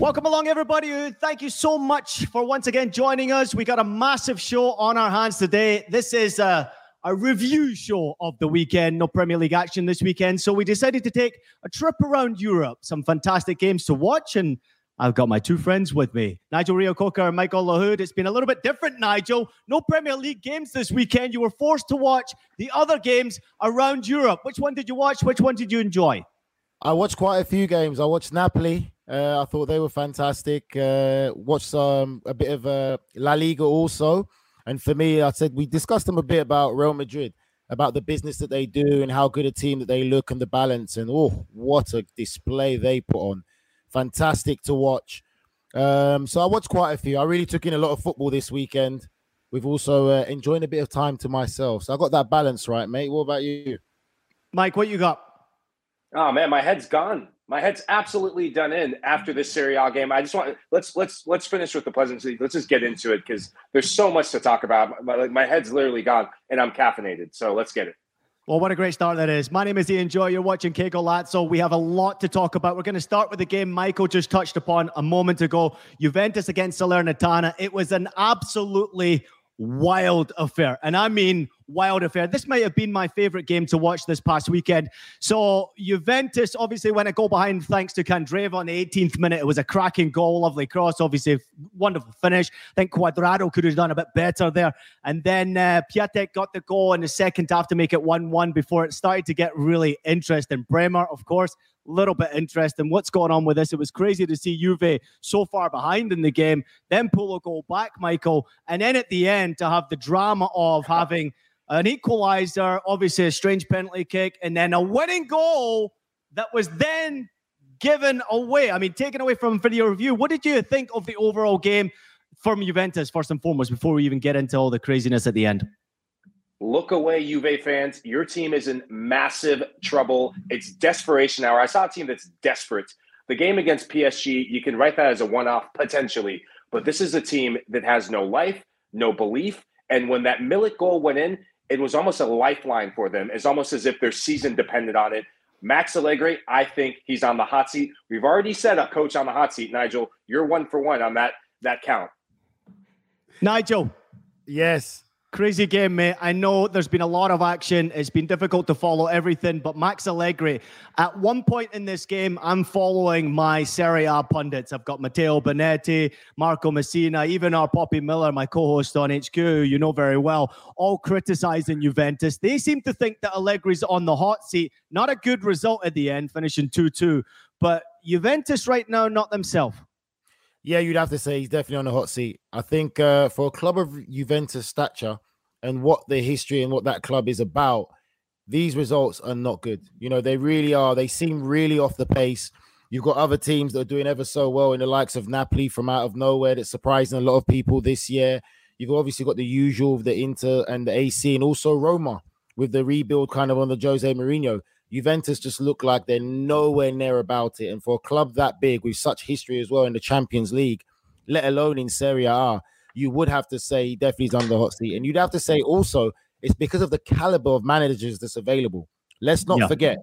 Welcome along, everybody. Thank you so much for once again joining us. We got a massive show on our hands today. This is a, a review show of the weekend. No Premier League action this weekend. So we decided to take a trip around Europe. Some fantastic games to watch. And I've got my two friends with me, Nigel Reo-Coker and Michael Lahoud. It's been a little bit different, Nigel. No Premier League games this weekend. You were forced to watch the other games around Europe. Which one did you watch? Which one did you enjoy? I watched quite a few games. I watched Napoli. Uh, I thought they were fantastic. Uh, watched um, a bit of uh, La Liga also. And for me, I said we discussed them a bit about Real Madrid, about the business that they do and how good a team that they look and the balance. And oh, what a display they put on! Fantastic to watch. Um, so I watched quite a few. I really took in a lot of football this weekend. We've also uh, enjoying a bit of time to myself. So I got that balance right, mate. What about you, Mike? What you got? Oh man, my head's gone. My head's absolutely done in after this Serie A game. I just want let's let's let's finish with the Pleasantry. Let's just get into it because there's so much to talk about. My, like my head's literally gone, and I'm caffeinated. So let's get it. Well, what a great start that is. My name is Ian Joy. You're watching Que Golazo. We have a lot to talk about. We're going to start with the game Michael just touched upon a moment ago. Juventus against Salernitana. It was an absolutely wild affair. And I mean wild affair. This might have been my favorite game to watch this past weekend. So Juventus obviously went a goal behind thanks to Candreva on the 18th minute. It was a cracking goal, lovely cross, obviously wonderful finish. I think Cuadrado could have done a bit better there. And then uh, Piatek got the goal in the second half to make it 1-1 before it started to get really interesting. Bremer, of course, little bit interesting. What's going on with this? It was crazy to see Juve so far behind in the game, then pull a goal back, Michael, and then at the end to have the drama of having an equalizer, obviously a strange penalty kick, and then a winning goal that was then given away. I mean, taken away from video review. What did you think of the overall game from Juventus, first and foremost, before we even get into all the craziness at the end? Look away, Juve fans. Your team is in massive trouble. It's desperation hour. I saw a team that's desperate. The game against PSG, you can write that as a one off potentially, but this is a team that has no life, no belief. And when that Milik goal went in, it was almost a lifeline for them. It's almost as if their season depended on it. Max Allegri, I think he's on the hot seat. We've already set a coach on the hot seat, Nigel. You're one for one on that that count. Nigel. Yes. Crazy game, mate. I know there's been a lot of action. It's been difficult to follow everything, but Max Allegri, at one point in this game, I'm following my Serie A pundits. I've got Matteo Bonetti, Marco Messina, even our Poppy Miller, my co-host on HQ, you know very well, all criticizing Juventus. They seem to think that Allegri's on the hot seat. Not a good result at the end, finishing 2-2, but Juventus right now, not themselves. Yeah, you'd have to say he's definitely on the hot seat. I think uh, for a club of Juventus stature and what the history and what that club is about, these results are not good. You know, they really are. They seem really off the pace. You've got other teams that are doing ever so well in the likes of Napoli from out of nowhere that's surprising a lot of people this year. You've obviously got the usual, of the Inter and the AC, and also Roma with the rebuild kind of on the Jose Mourinho. Juventus just look like they're nowhere near about it. And for a club that big with such history as well in the Champions League, let alone in Serie A, you would have to say definitely on the hot seat. And you'd have to say also it's because of the caliber of managers that's available. Let's not yeah. forget,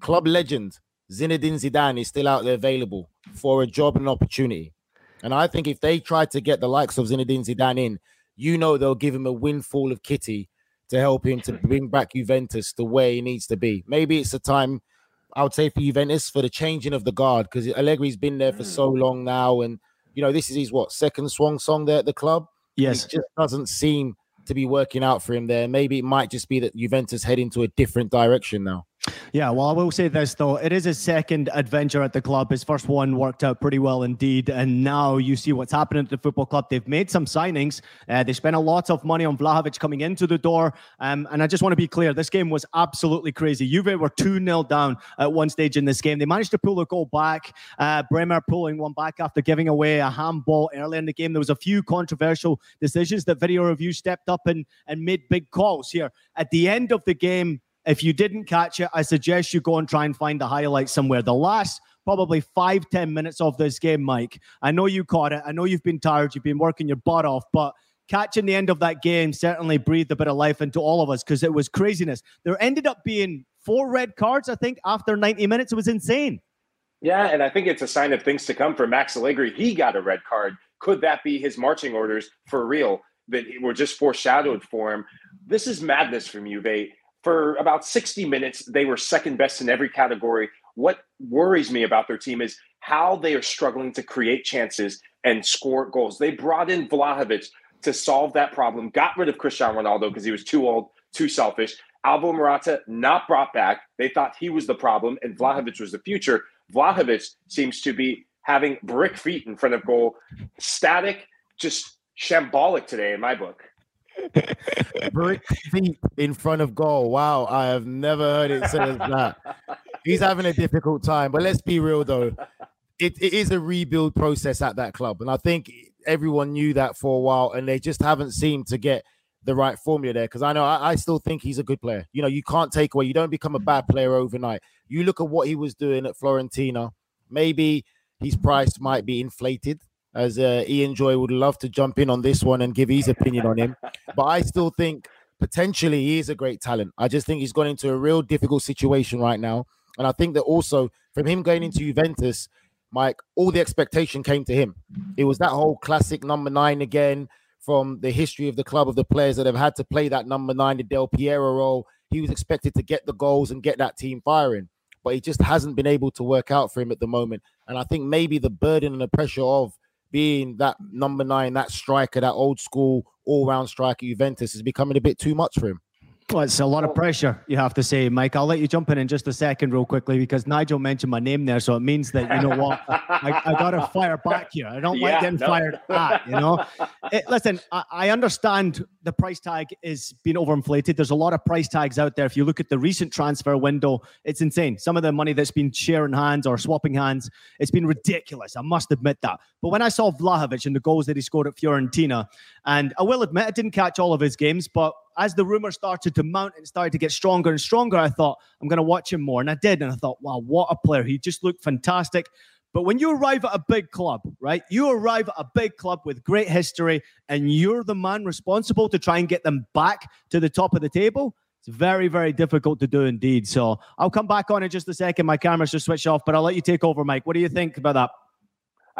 club legend Zinedine Zidane is still out there available for a job and opportunity. And I think if they try to get the likes of Zinedine Zidane in, you know they'll give him a windfall of kitty to help him to bring back Juventus the way he needs to be. Maybe it's the time I would say for Juventus for the changing of the guard because Allegri's been there for so mm. long now, and you know this is his what second swan song there at the club. Yes, it just doesn't seem to be working out for him there. Maybe it might just be that Juventus head into a different direction now. Yeah, well, I will say this though. It is his second adventure at the club. His first one worked out pretty well indeed. And now you see what's happening at the football club. They've made some signings. Uh, they spent a lot of money on Vlahovic coming into the door. Um, and I just want to be clear this game was absolutely crazy. Juve were 2 0 down at one stage in this game. They managed to pull a goal back. Uh, Bremer pulling one back after giving away a handball early in the game. There was a few controversial decisions that video review stepped up and, and made big calls here. At the end of the game, if you didn't catch it, I suggest you go and try and find the highlight somewhere. The last probably five ten minutes of this game, Mike. I know you caught it. I know you've been tired. You've been working your butt off, but catching the end of that game certainly breathed a bit of life into all of us because it was craziness. There ended up being four red cards, I think, after 90 minutes. It was insane. Yeah, and I think it's a sign of things to come for Max Allegri. He got a red card. Could that be his marching orders for real that were just foreshadowed for him? This is madness from Juve for about 60 minutes, they were second best in every category. What worries me about their team is how they are struggling to create chances and score goals. They brought in Vlahovic to solve that problem, got rid of Cristiano Ronaldo because he was too old, too selfish. Alvaro Morata not brought back. They thought he was the problem and Vlahovic was the future. Vlahovic seems to be having brick feet in front of goal, static, just shambolic today in my book. Brick feet in front of goal. Wow, I have never heard it said that. He's having a difficult time, but let's be real though. It, it is a rebuild process at that club, and I think everyone knew that for a while, and they just haven't seemed to get the right formula there. Because I know I, I, still think he's a good player. You know, you can't take away. You don't become a bad player overnight. You look at what he was doing at Fiorentina. Maybe his price might be inflated as uh, Ian Joy would love to jump in on this one and give his opinion on him. But I still think potentially he is a great talent. I just think he's gone into a real difficult situation right now. And I think that also from him going into Juventus, Mike, all the expectation came to him. It was that whole classic number nine again from the history of the club of the players that have had to play that number nine, the Del Piero role. He was expected to get the goals and get that team firing, but he just hasn't been able to work out for him at the moment. And I think maybe the burden and the pressure of being that number nine, that striker, that old school all round striker, Juventus is becoming a bit too much for him. Well, it's a lot of pressure, you have to say, Mike. I'll let you jump in in just a second, real quickly, because Nigel mentioned my name there, so it means that you know what, I, I got to fire back here. I don't yeah, like getting no. fired at. You know, it, listen, I, I, understand the price tag is being overinflated. There's a lot of price tags out there. If you look at the recent transfer window, it's insane. Some of the money that's been sharing hands or swapping hands, it's been ridiculous. I must admit that. But when I saw Vlahovic and the goals that he scored at Fiorentina, and I will admit I didn't catch all of his games, but as the rumor started to mount and started to get stronger and stronger, I thought, I'm going to watch him more. And I did. And I thought, wow, what a player. He just looked fantastic. But when you arrive at a big club, right? You arrive at a big club with great history and you're the man responsible to try and get them back to the top of the table. It's very, very difficult to do indeed. So I'll come back on in just a second. My camera's just switched off, but I'll let you take over, Mike. What do you think about that?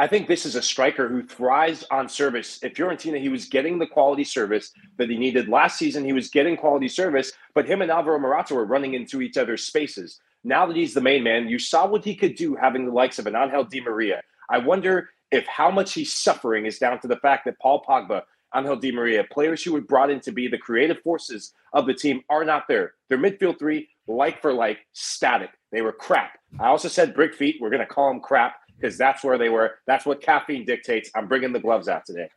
I think this is a striker who thrives on service. If Fiorentina, he was getting the quality service that he needed last season. He was getting quality service, but him and Alvaro Morata were running into each other's spaces. Now that he's the main man, you saw what he could do having the likes of an Angel Di Maria. I wonder if how much he's suffering is down to the fact that Paul Pogba, Angel Di Maria, players who were brought in to be the creative forces of the team, are not there. Their midfield three, like for like, static. They were crap. I also said brick feet. We're going to call them crap because that's where they were. That's what caffeine dictates. I'm bringing the gloves out today.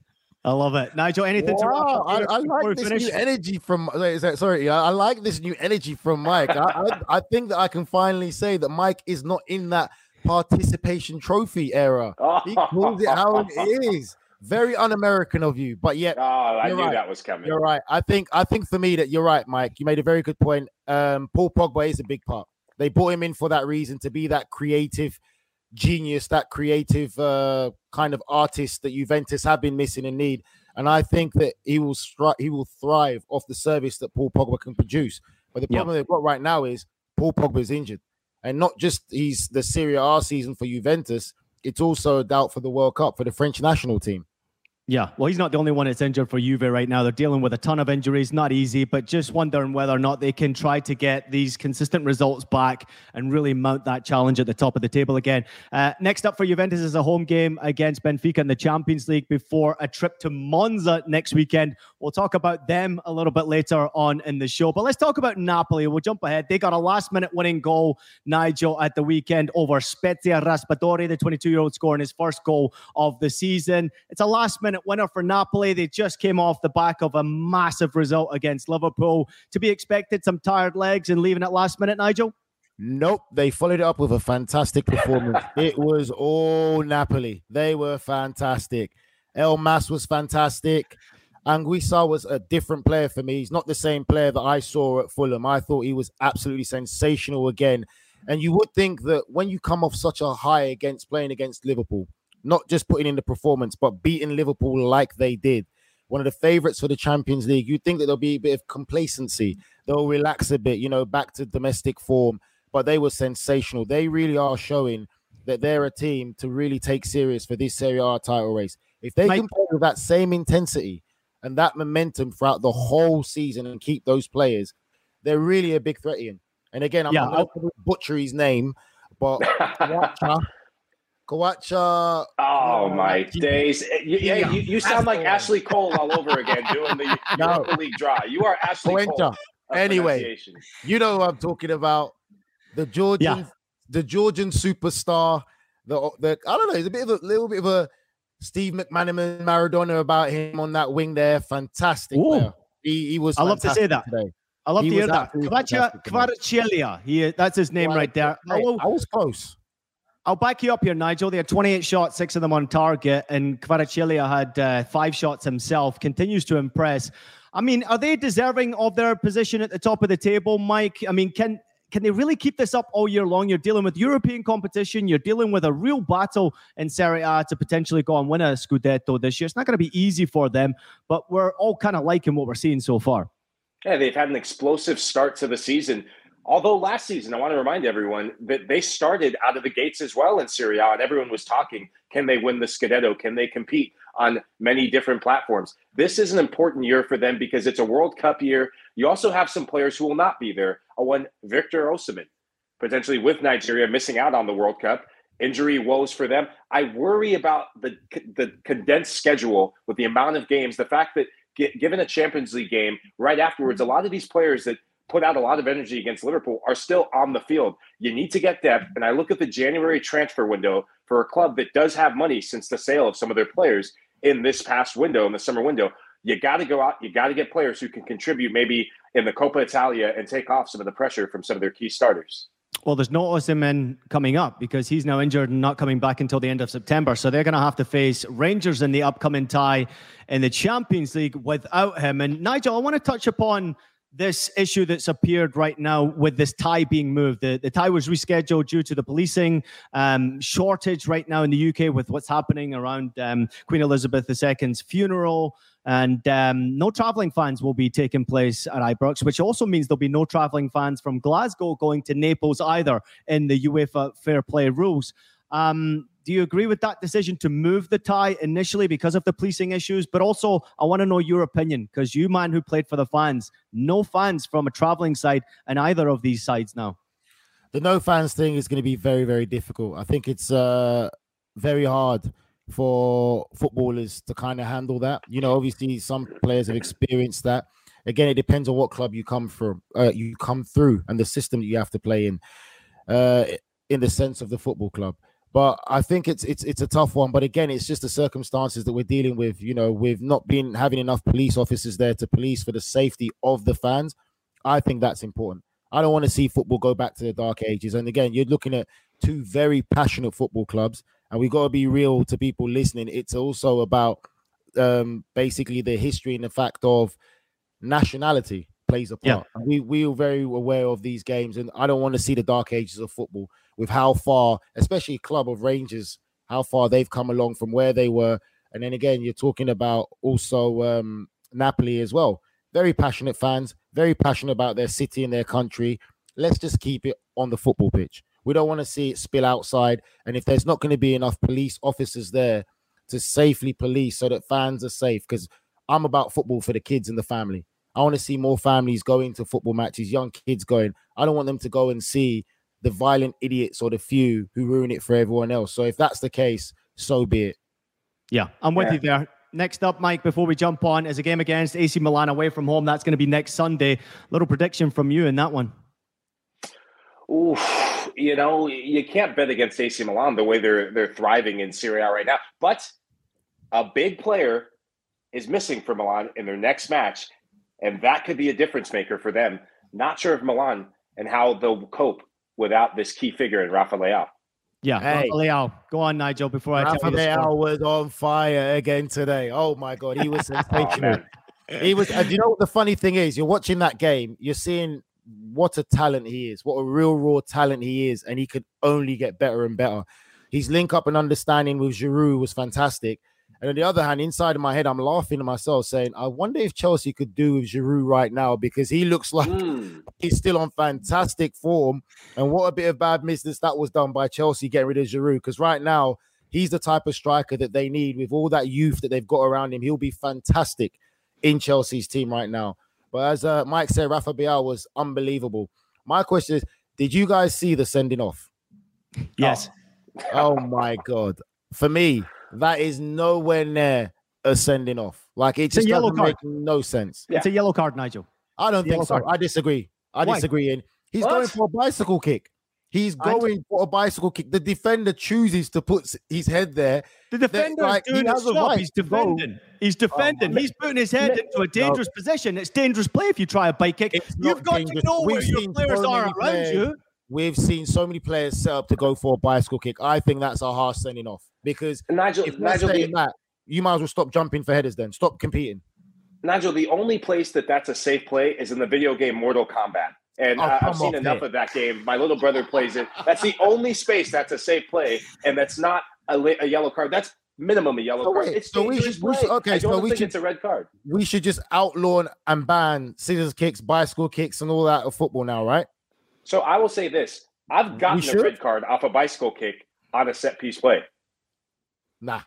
I love it, Nigel. Anything wow, to I, I like this finish? new energy from. Sorry, I like this new energy from Mike. I, I, I, think that I can finally say that Mike is not in that participation trophy era. He calls it how it is. Very un-American of you, but yet. Oh, I knew right. that was coming. You're right. I think. I think for me that you're right, Mike. You made a very good point. Um, Paul Pogba is a big part. They brought him in for that reason to be that creative genius, that creative uh, kind of artist that Juventus have been missing and need. And I think that he will stri- he will thrive off the service that Paul Pogba can produce. But the problem yep. they've got right now is Paul Pogba is injured, and not just he's the Serie A season for Juventus. It's also a doubt for the World Cup for the French national team. Yeah, well, he's not the only one that's injured for Juve right now. They're dealing with a ton of injuries, not easy, but just wondering whether or not they can try to get these consistent results back and really mount that challenge at the top of the table again. Uh, next up for Juventus is a home game against Benfica in the Champions League before a trip to Monza next weekend. We'll talk about them a little bit later on in the show, but let's talk about Napoli. We'll jump ahead. They got a last minute winning goal, Nigel, at the weekend over Spezia Raspadori, the 22 year old scoring his first goal of the season. It's a last minute minute winner for Napoli. They just came off the back of a massive result against Liverpool. To be expected, some tired legs and leaving at last minute, Nigel? Nope, they followed it up with a fantastic performance. it was all Napoli. They were fantastic. Elmas was fantastic. Anguissa was a different player for me. He's not the same player that I saw at Fulham. I thought he was absolutely sensational again. And you would think that when you come off such a high against playing against Liverpool, not just putting in the performance, but beating Liverpool like they did. One of the favorites for the Champions League. You'd think that there'll be a bit of complacency. They'll relax a bit, you know, back to domestic form. But they were sensational. They really are showing that they're a team to really take serious for this Serie A title race. If they Mate. can play with that same intensity and that momentum throughout the whole season and keep those players, they're really a big threat. Ian. And again, I'm yeah, not going to butcher his name, but Kawacha. Oh my days! Eh, you, yeah, you, you sound like Ashley Cole all over again doing the no. Europa League draw. You are Ashley Cole. Anyway, you know who I'm talking about. The Georgian, yeah. the Georgian superstar. The the I don't know. It's a bit of a little bit of a Steve McManaman Maradona about him on that wing there. Fantastic. He, he was. I love to say that. Today. I love he to hear that. Kvaratskhelia. He that's his name right there. Oh, I was close. I'll back you up here, Nigel. They had 28 shots, six of them on target, and Kvaratskhelia had uh, five shots himself. Continues to impress. I mean, are they deserving of their position at the top of the table, Mike? I mean, can can they really keep this up all year long? You're dealing with European competition. You're dealing with a real battle in Serie A to potentially go and win a Scudetto this year. It's not going to be easy for them, but we're all kind of liking what we're seeing so far. Yeah, they've had an explosive start to the season. Although last season, I want to remind everyone that they started out of the gates as well in Serie A, and everyone was talking, can they win the Scudetto? Can they compete on many different platforms? This is an important year for them because it's a World Cup year. You also have some players who will not be there. One, Victor Osimhen, potentially with Nigeria missing out on the World Cup. Injury woes for them. I worry about the the condensed schedule with the amount of games. The fact that given a Champions League game right afterwards, a lot of these players that put out a lot of energy against Liverpool are still on the field. You need to get depth. And I look at the January transfer window for a club that does have money since the sale of some of their players in this past window, in the summer window. You got to go out, you got to get players who can contribute maybe in the Coppa Italia and take off some of the pressure from some of their key starters. Well, there's no Osimhen coming up because he's now injured and not coming back until the end of September. So they're going to have to face Rangers in the upcoming tie in the Champions League without him. And Nigel, I want to touch upon this issue that's appeared right now with this tie being moved. The, the tie was rescheduled due to the policing um, shortage right now in the UK with what's happening around um, Queen Elizabeth II's funeral. And um, no traveling fans will be taking place at Ibrox, which also means there'll be no traveling fans from Glasgow going to Naples either in the UEFA fair play rules. Um, do you agree with that decision to move the tie initially because of the policing issues? But also, I want to know your opinion because you, man, who played for the fans, no fans from a traveling side and either of these sides now. The no fans thing is going to be very, very difficult. I think it's uh, very hard for footballers to kind of handle that. You know, obviously, some players have experienced that. Again, it depends on what club you come from, uh, you come through, and the system you have to play in, uh, in the sense of the football club. But I think it's it's it's a tough one. But again, it's just the circumstances that we're dealing with. You know, with not being having enough police officers there to police for the safety of the fans. I think that's important. I don't want to see football go back to the dark ages. And again, you're looking at two very passionate football clubs, and we've got to be real to people listening. It's also about um, basically the history and the fact of nationality plays a part. Yeah. We we are very aware of these games, and I don't want to see the dark ages of football with how far, especially club of Rangers, how far they've come along from where they were. And then again, you're talking about also um, Napoli as well. Very passionate fans, very passionate about their city and their country. Let's just keep it on the football pitch. We don't want to see it spill outside. And if there's not going to be enough police officers there to safely police so that fans are safe. Because I'm about football for the kids and the family. I want to see more families going to football matches, young kids going. I don't want them to go and see the violent idiots or the few who ruin it for everyone else. So if that's the case, so be it. Yeah, I'm with Yeah. you there. Next up, Mike, before we jump on, is a game against AC Milan away from home. That's going to be next Sunday. Little prediction from you in that one. Ooh, you know, you can't bet against AC Milan the way they're they're thriving in Serie A right now. But a big player is missing for Milan in their next match, and that could be a difference maker for them. Not sure if Milan and how they'll cope without this key figure in Rafa Leao. Yeah, Hey. Rafa Leao. Go on, Nigel, before I Rafa tell you the was on fire again today. Oh my god, he was Oh, oh sensational. man. he was. And you know what the funny thing is? You're watching that game. You're seeing what a talent he is. What a real raw talent he is, and he could only get better and better. His link up and understanding with Giroud was fantastic. And on the other hand, inside of my head, I'm laughing to myself, saying, "I wonder if Chelsea could do with Giroud right now because he looks like Mm. he's still on fantastic form. And what a bit of bad business that was done by Chelsea getting rid of Giroud. Because right now, he's the type of striker that they need with all that youth that they've got around him. He'll be fantastic in Chelsea's team right now. But as uh, Mike said, Rafa Bial was unbelievable. My question is, did you guys see the sending off? Yes. Oh my god! For me, that is nowhere near a sending off. Like it It's a just yellow doesn't make no sense. It's a yellow card, Nigel. I don't think so. card. I disagree. I Why? disagree. And he's What? going for a bicycle kick. He's going for a bicycle kick. The defender chooses to put his head there. The defender's like, he doing his has a job. right He's defending. He's defending. my- He's putting his head into a dangerous position. It's dangerous play if you try a bike kick. It's You've got dangerous. to know where We've your players so are around players- you. We've seen so many players set up to go for a bicycle kick. I think that's a harsh sending off because Nigel, if we're Nigel, saying the, that, you might as well stop jumping for headers. Then stop competing. Nigel, the only place that that's a safe play is in the video game Mortal Kombat. And Oh, come I've seen enough it. of that game. My little brother plays it. That's the only space that's a safe play, and that's not a, a yellow card. That's minimum a yellow card. wait, it's so we should- we play. should- okay, so we should- it's a red card. We should just outlaw and ban scissors kicks, bicycle kicks, and all that of football now, right? So I will say this: I've gotten a red card off a bicycle kick on a set piece play. Nah.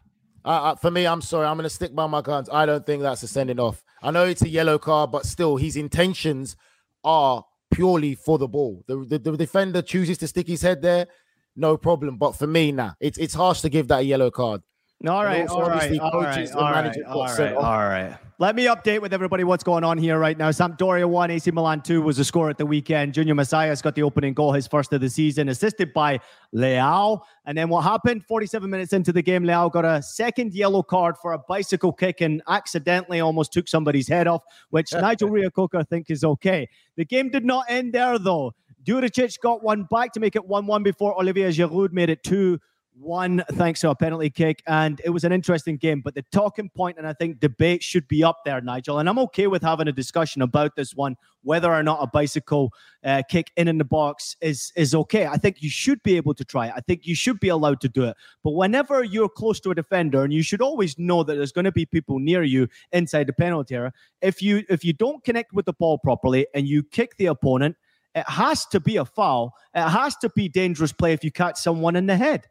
Uh, uh, for me, I'm sorry. I'm going to stick by my guns. I don't think that's a sending off. I know it's a yellow card, but still, his intentions are purely for the ball. The, the, the defender chooses to stick his head there, no problem. But for me, nah, it's it's harsh to give that a yellow card. All right, all right, all right, all right, all right, all right. Let me update with everybody what's going on here right now. Sampdoria 1, AC Milan 2 was the score at the weekend. Junior Messias got the opening goal, his first of the season, assisted by Leao. And then what happened? 47 minutes into the game, Leao got a second yellow card for a bicycle kick and accidentally almost took somebody's head off, which Nigel Reo-Coker I think is okay. The game did not end there, though. Djuricic got one back to make it 1 1 before Olivier Giroud made it 2 1 thanks to a penalty kick. And it was an interesting game. But the talking point and I think debate should be up there, Nigel. And I'm okay with having a discussion about this one, whether or not a bicycle uh, kick in in the box is, is okay. I think you should be able to try it. I think you should be allowed to do it. But whenever you're close to a defender, and you should always know that there's going to be people near you inside the penalty area, if you if you don't connect with the ball properly and you kick the opponent, it has to be a foul. It has to be dangerous play if you catch someone in the head.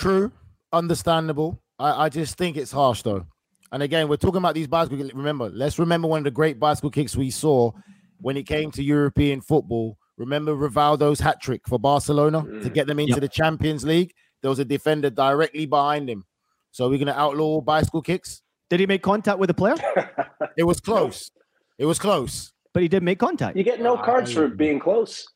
True, understandable. I, I just think it's harsh though. And again, we're talking about these bicycle. Remember, let's remember one of the great bicycle kicks we saw when it came to European football. Remember Rivaldo's hat trick for Barcelona to Mm. get them into Yep. the Champions League. There was a defender directly behind him. So we're gonna outlaw bicycle kicks. Did he make contact with the player? It was close. It was close. But he did make contact. You get no cards for being close.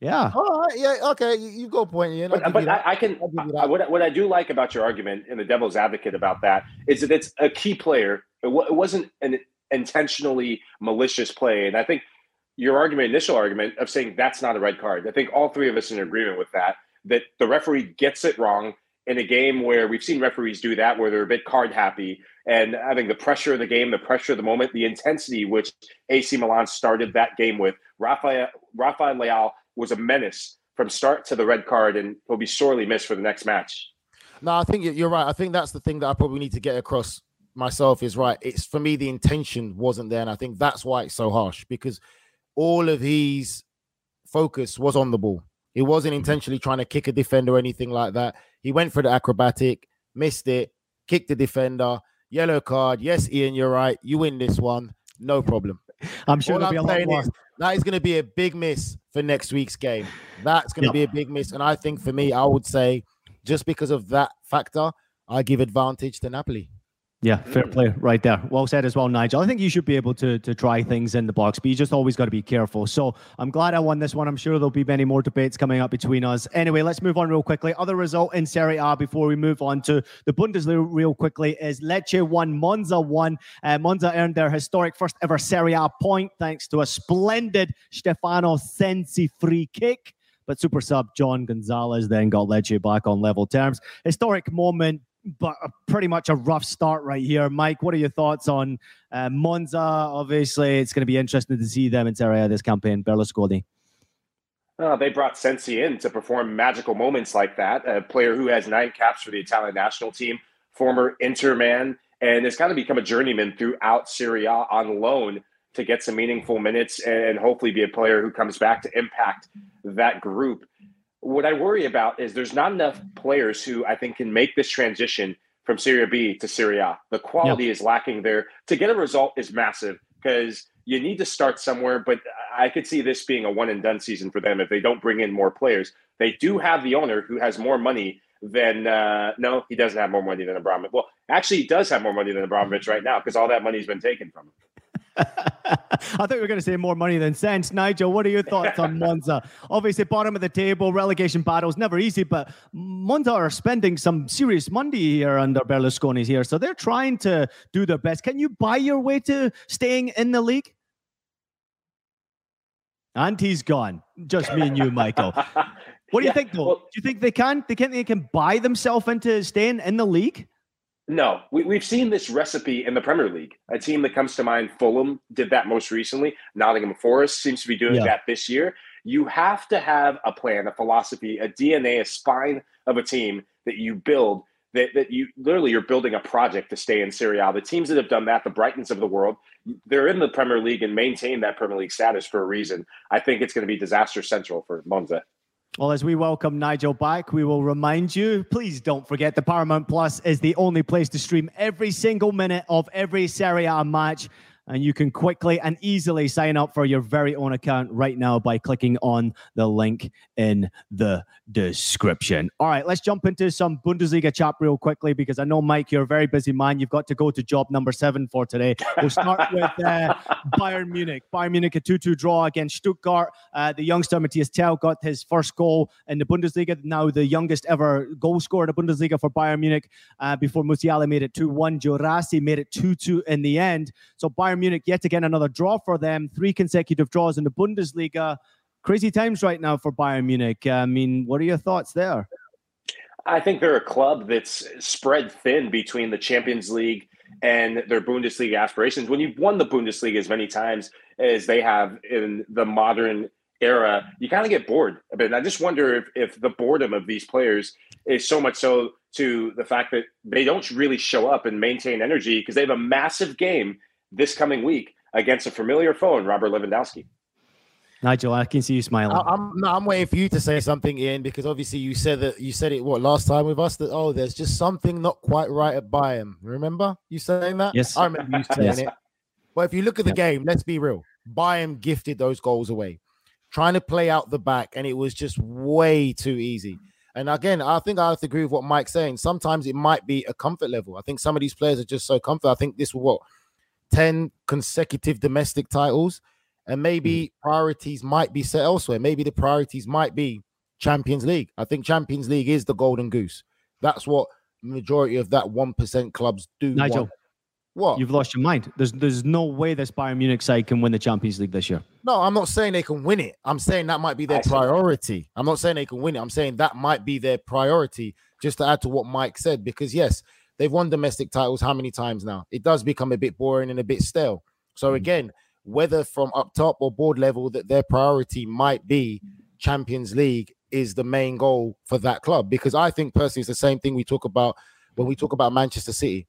Yeah. All right, yeah, okay. You, you go point, Ian. I'll But, but you. I, I can. I'll give you I, that. what, what I do like about your argument and the devil's advocate about that is that it's a key player. It, wa- it wasn't an intentionally malicious play, and I think your argument, initial argument of saying that's not a red card. I think all three of us are in agreement with that. That the referee gets it wrong in a game where we've seen referees do that, where they're a bit card happy, and I think the pressure of the game, the pressure of the moment, the intensity which AC Milan started that game with, Rafael Rafael Leao was a menace from start to the red card, and he'll be sorely missed for the next match. No, I think you- you're right. I think that's the thing that I probably need to get across myself is right. It's for me, the intention wasn't there. And I think that's why it's so harsh because all of his focus was on the ball. He wasn't mm-hmm. intentionally trying to kick a defender or anything like that. He went for the acrobatic, missed it, kicked the defender, yellow card. Yes, Ian, you're right. You win this one. No problem. I'm sure there'll be a lot more. Is, that is going to be a big miss for next week's game. That's going to yep. be a big miss. And I think for me, I would say just because of that factor, I give advantage to Napoli. Yeah, fair mm. play right there. Well said as well, Nigel. I think you should be able to to try things in the box, but you just always got to be careful. So I'm glad I won this one. I'm sure there'll be many more debates coming up between us. Anyway, let's move on real quickly. Other result in Serie A before we move on to the Bundesliga real quickly is Lecce won, Monza won. Uh, Monza earned their historic first ever Serie A point thanks to a splendid Stefano Sensi free kick but super sub Joan Gonzalez then got Lecce back on level terms. Historic moment, but pretty much a rough start right here. Mike, what are your thoughts on uh, Monza? Obviously, it's going to be interesting to see them in Serie A this campaign. Berlusconi. Uh, they brought Sensi in to perform magical moments like that. A player who has nine caps for the Italian national team, former Inter man, and has kind of become a journeyman throughout Serie A on loan to get some meaningful minutes and hopefully be a player who comes back to impact that group. What I worry about is there's not enough players who I think can make this transition from Serie B to Serie A. The quality is lacking there. To get a result is massive because you need to start somewhere, but I could see this being a one and done season for them if they don't bring in more players. They do have the owner who has more money than uh, no, he doesn't have more money than Abramovich. Well, actually, he does have more money than Abramovich right now because all that money's been taken from him. I thought we were going to say more money than sense. Nigel, what are your thoughts on Monza? Obviously, bottom of the table, relegation battles never easy, but Monza are spending some serious money here under Berlusconi's here, so they're trying to do their best. Can you buy your way to staying in the league? And he's gone. Just me and you, Michael. What do yeah, you think, though? Well, do you think they can? They can. They can buy themselves into staying in the league? No, we, have seen this recipe in the Premier League. A team that comes to mind, Fulham, did that most recently. Nottingham Forest seems to be doing yeah. that this year. You have to have a plan, a philosophy, a DNA, a spine of a team that you build. That, that you literally you're building a project to stay in Serie A. The teams that have done that, the Brightons of the world, they're in the Premier League and maintain that Premier League status for a reason. I think it's going to be disaster central for Monza. Well, as we welcome Nigel back, we will remind you please don't forget the Paramount Plus is the only place to stream every single minute of every Serie A match and you can quickly and easily sign up for your very own account right now by clicking on the link in the description. All right, let's jump into some Bundesliga chat real quickly because I know, Mike, you're a very busy man. You've got to go to job number seven for today. We'll start with uh, Bayern Munich. Bayern Munich, a 2 2 draw against Stuttgart. Uh, the youngster Mathys Tel got his first goal in the Bundesliga, now the youngest ever goal scorer in the Bundesliga for Bayern Munich uh, before Musiala made it 2 1. Guirassy made it 2 2 in the end. So Bayern Bayern Munich yet again another draw for them, three consecutive draws in the Bundesliga. Crazy times right now for Bayern Munich. I mean, what are your thoughts there? I think they're a club that's spread thin between the Champions League and their Bundesliga aspirations. When you've won the Bundesliga as many times as they have in the modern era, you kind of get bored a bit. And I just wonder if, if the boredom of these players is so much so to the fact that they don't really show up and maintain energy because they have a massive game this coming week against a familiar foe in Robert Lewandowski. Nigel, I can see you smiling. I, am no, I'm waiting for you to say something, Ian, because obviously you said that you said it what last time with us that oh, there's just something not quite right at Bayern. Remember you saying that? Yes, I remember you saying yes. it. But if you look at the game, let's be real. Bayern gifted those goals away, trying to play out the back, and it was just way too easy. And again, I think I have to agree with what Mike's saying. Sometimes it might be a comfort level. I think some of these players are just so comfortable. I think this will what 10 consecutive domestic titles, and maybe mm. priorities might be set elsewhere. Maybe the priorities might be Champions League. I think Champions League is the golden goose. That's what majority of that 1% clubs do. Nigel, want. what? You've lost your mind. There's there's no way this Bayern Munich side can win the Champions League this year. No, I'm not saying they can win it. I'm saying that might be their priority. I'm not saying they can win it. I'm saying that might be their priority, just to add to what Mike said, because yes, They've won domestic titles how many times now? It does become a bit boring and a bit stale. So mm. again, whether from up top or board level that their priority might be Champions League is the main goal for that club because I think personally it's the same thing we talk about when we talk about Manchester City.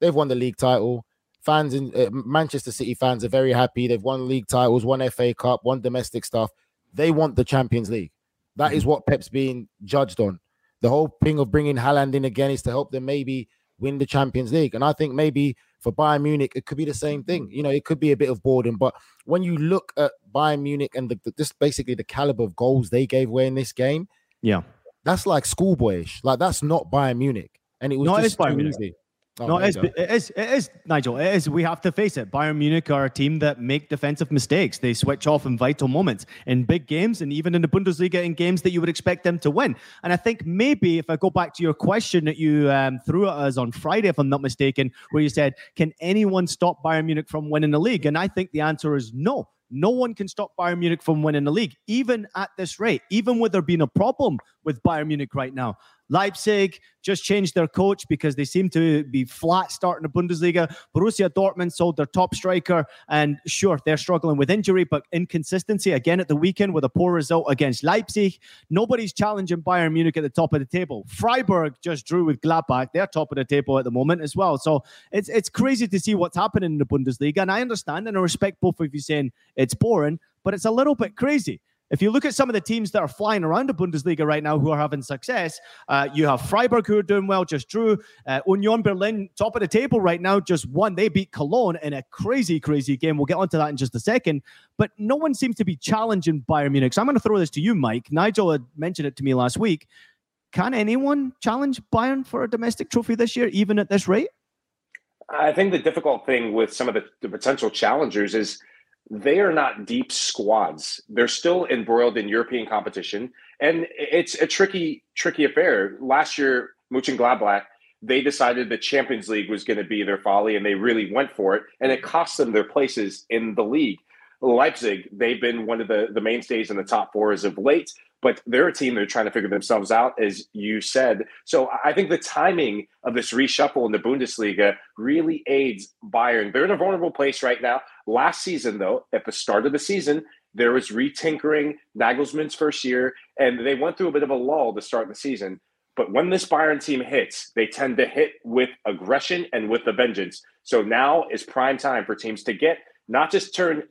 They've won the league title. Fans in uh, Manchester City fans are very happy. They've won league titles, won FA Cup, won domestic stuff. They want the Champions League. That is what Pep's being judged on. The whole thing of bringing Haaland in again is to help them maybe win the Champions League. And I think maybe for Bayern Munich, it could be the same thing. Mm-hmm. You know, it could be a bit of boredom. But when you look at Bayern Munich and the, the, just basically the caliber of goals they gave away in this game, yeah, that's like schoolboyish. Like that's not Bayern Munich. And it was no, just Bayern Munich. easy. Oh, no, it is, it is. It is. Nigel. It is. We have to face it. Bayern Munich are a team that make defensive mistakes. They switch off in vital moments in big games and even in the Bundesliga in games that you would expect them to win. And I think maybe if I go back to your question that you um, threw at us on Friday, if I'm not mistaken, where you said, "Can anyone stop Bayern Munich from winning the league?" And I think the answer is no. No one can stop Bayern Munich from winning the league, even at this rate, even with there being a problem with Bayern Munich right now. Leipzig just changed their coach because they seem to be flat starting the Bundesliga. Borussia Dortmund sold their top striker, and sure, they're struggling with injury, but inconsistency again at the weekend with a poor result against Leipzig. Nobody's challenging Bayern Munich at the top of the table. Freiburg just drew with Gladbach; they're top of the table at the moment as well. So it's it's crazy to see what's happening in the Bundesliga, and I understand and I respect both of you saying it's boring, but it's a little bit crazy. If you look at some of the teams that are flying around the Bundesliga right now who are having success, uh, you have Freiburg who are doing well, just drew. Uh, Union Berlin, top of the table right now, just won. They beat Cologne in a crazy, crazy game. We'll get onto that in just a second. But no one seems to be challenging Bayern Munich. So I'm going to throw this to you, Mike. Nigel had mentioned it to me last week. Can anyone challenge Bayern for a domestic trophy this year, even at this rate? I think the difficult thing with some of the, the potential challengers is they are not deep squads. They're still embroiled in European competition, and it's a tricky, tricky affair. Last year, Mönchengladbach, they decided the Champions League was going to be their folly, and they really went for it, and it cost them their places in the league. Leipzig, they've been one of the, the mainstays in the top four as of late, but they're a team that are trying to figure themselves out, as you said. So I think the timing of this reshuffle in the Bundesliga really aids Bayern. They're in a vulnerable place right now. Last season, though, at the start of the season, there was retinkering Nagelsmann's first year, and they went through a bit of a lull to start the season. But when this Bayern team hits, they tend to hit with aggression and with a vengeance. So now is prime time for teams to get not just turn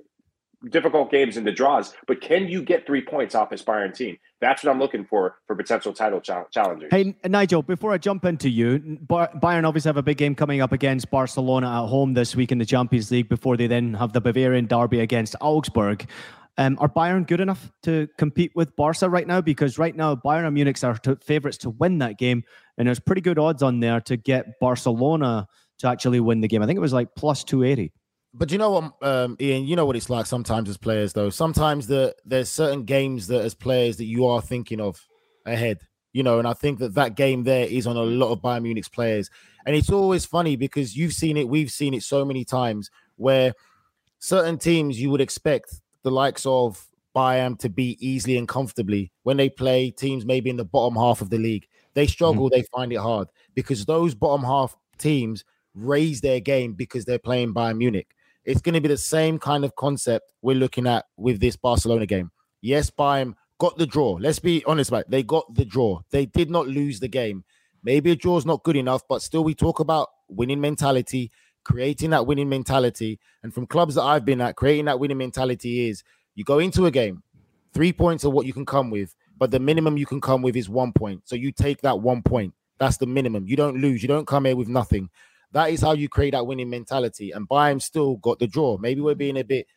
difficult games into draws, but can you get three points off this Bayern team? That's what I'm looking for for potential title ch- challengers. Hey, Nigel, before I jump into you, Bayern obviously have a big game coming up against Barcelona at home this week in the Champions League before they then have the Bavarian derby against Augsburg. Um, are Bayern good enough to compete with Barca right now? Because right now, Bayern and Munich are favourites to win that game, and there's pretty good odds on there to get Barcelona to actually win the game. I think it was like plus 280. But you know what, um, Ian? You know what it's like sometimes as players, though. Sometimes the there's certain games that as players that you are thinking of ahead. You know, and I think that that game there is on a lot of Bayern Munich's players, and it's always funny because you've seen it, we've seen it so many times where certain teams you would expect the likes of Bayern to be easily and comfortably when they play teams maybe in the bottom half of the league. They struggle, mm-hmm. they find it hard because those bottom half teams raise their game because they're playing Bayern Munich. It's going to be the same kind of concept we're looking at with this Barcelona game. Yes, Bayern got the draw. Let's be honest about it. They got the draw. They did not lose the game. Maybe a draw is not good enough, but still, we talk about winning mentality, creating that winning mentality. And from clubs that I've been at, creating that winning mentality is you go into a game, three points are what you can come with, but the minimum you can come with is one point. So you take that one point. That's the minimum. You don't lose. You don't come here with nothing. That is how you create that winning mentality. And Bayern still got the draw. Maybe we're being a bit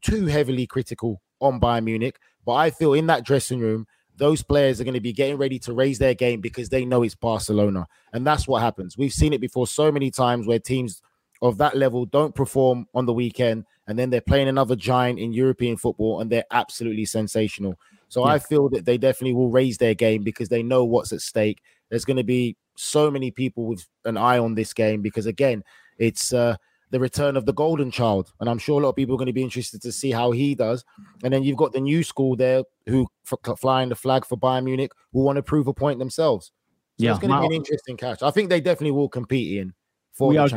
too heavily critical on Bayern Munich, but I feel in that dressing room, those players are going to be getting ready to raise their game because they know it's Barcelona. And that's what happens. We've seen it before so many times where teams of that level don't perform on the weekend and then they're playing another giant in European football and they're absolutely sensational. So yeah. I feel that they definitely will raise their game because they know what's at stake. There's going to be so many people with an eye on this game because again, it's uh, the return of the golden child, and I'm sure a lot of people are going to be interested to see how he does. And then you've got the new school there who f- flying the flag for Bayern Munich who want to prove a point themselves. So yeah, it's going to be an interesting catch. I think they definitely will compete in for we are,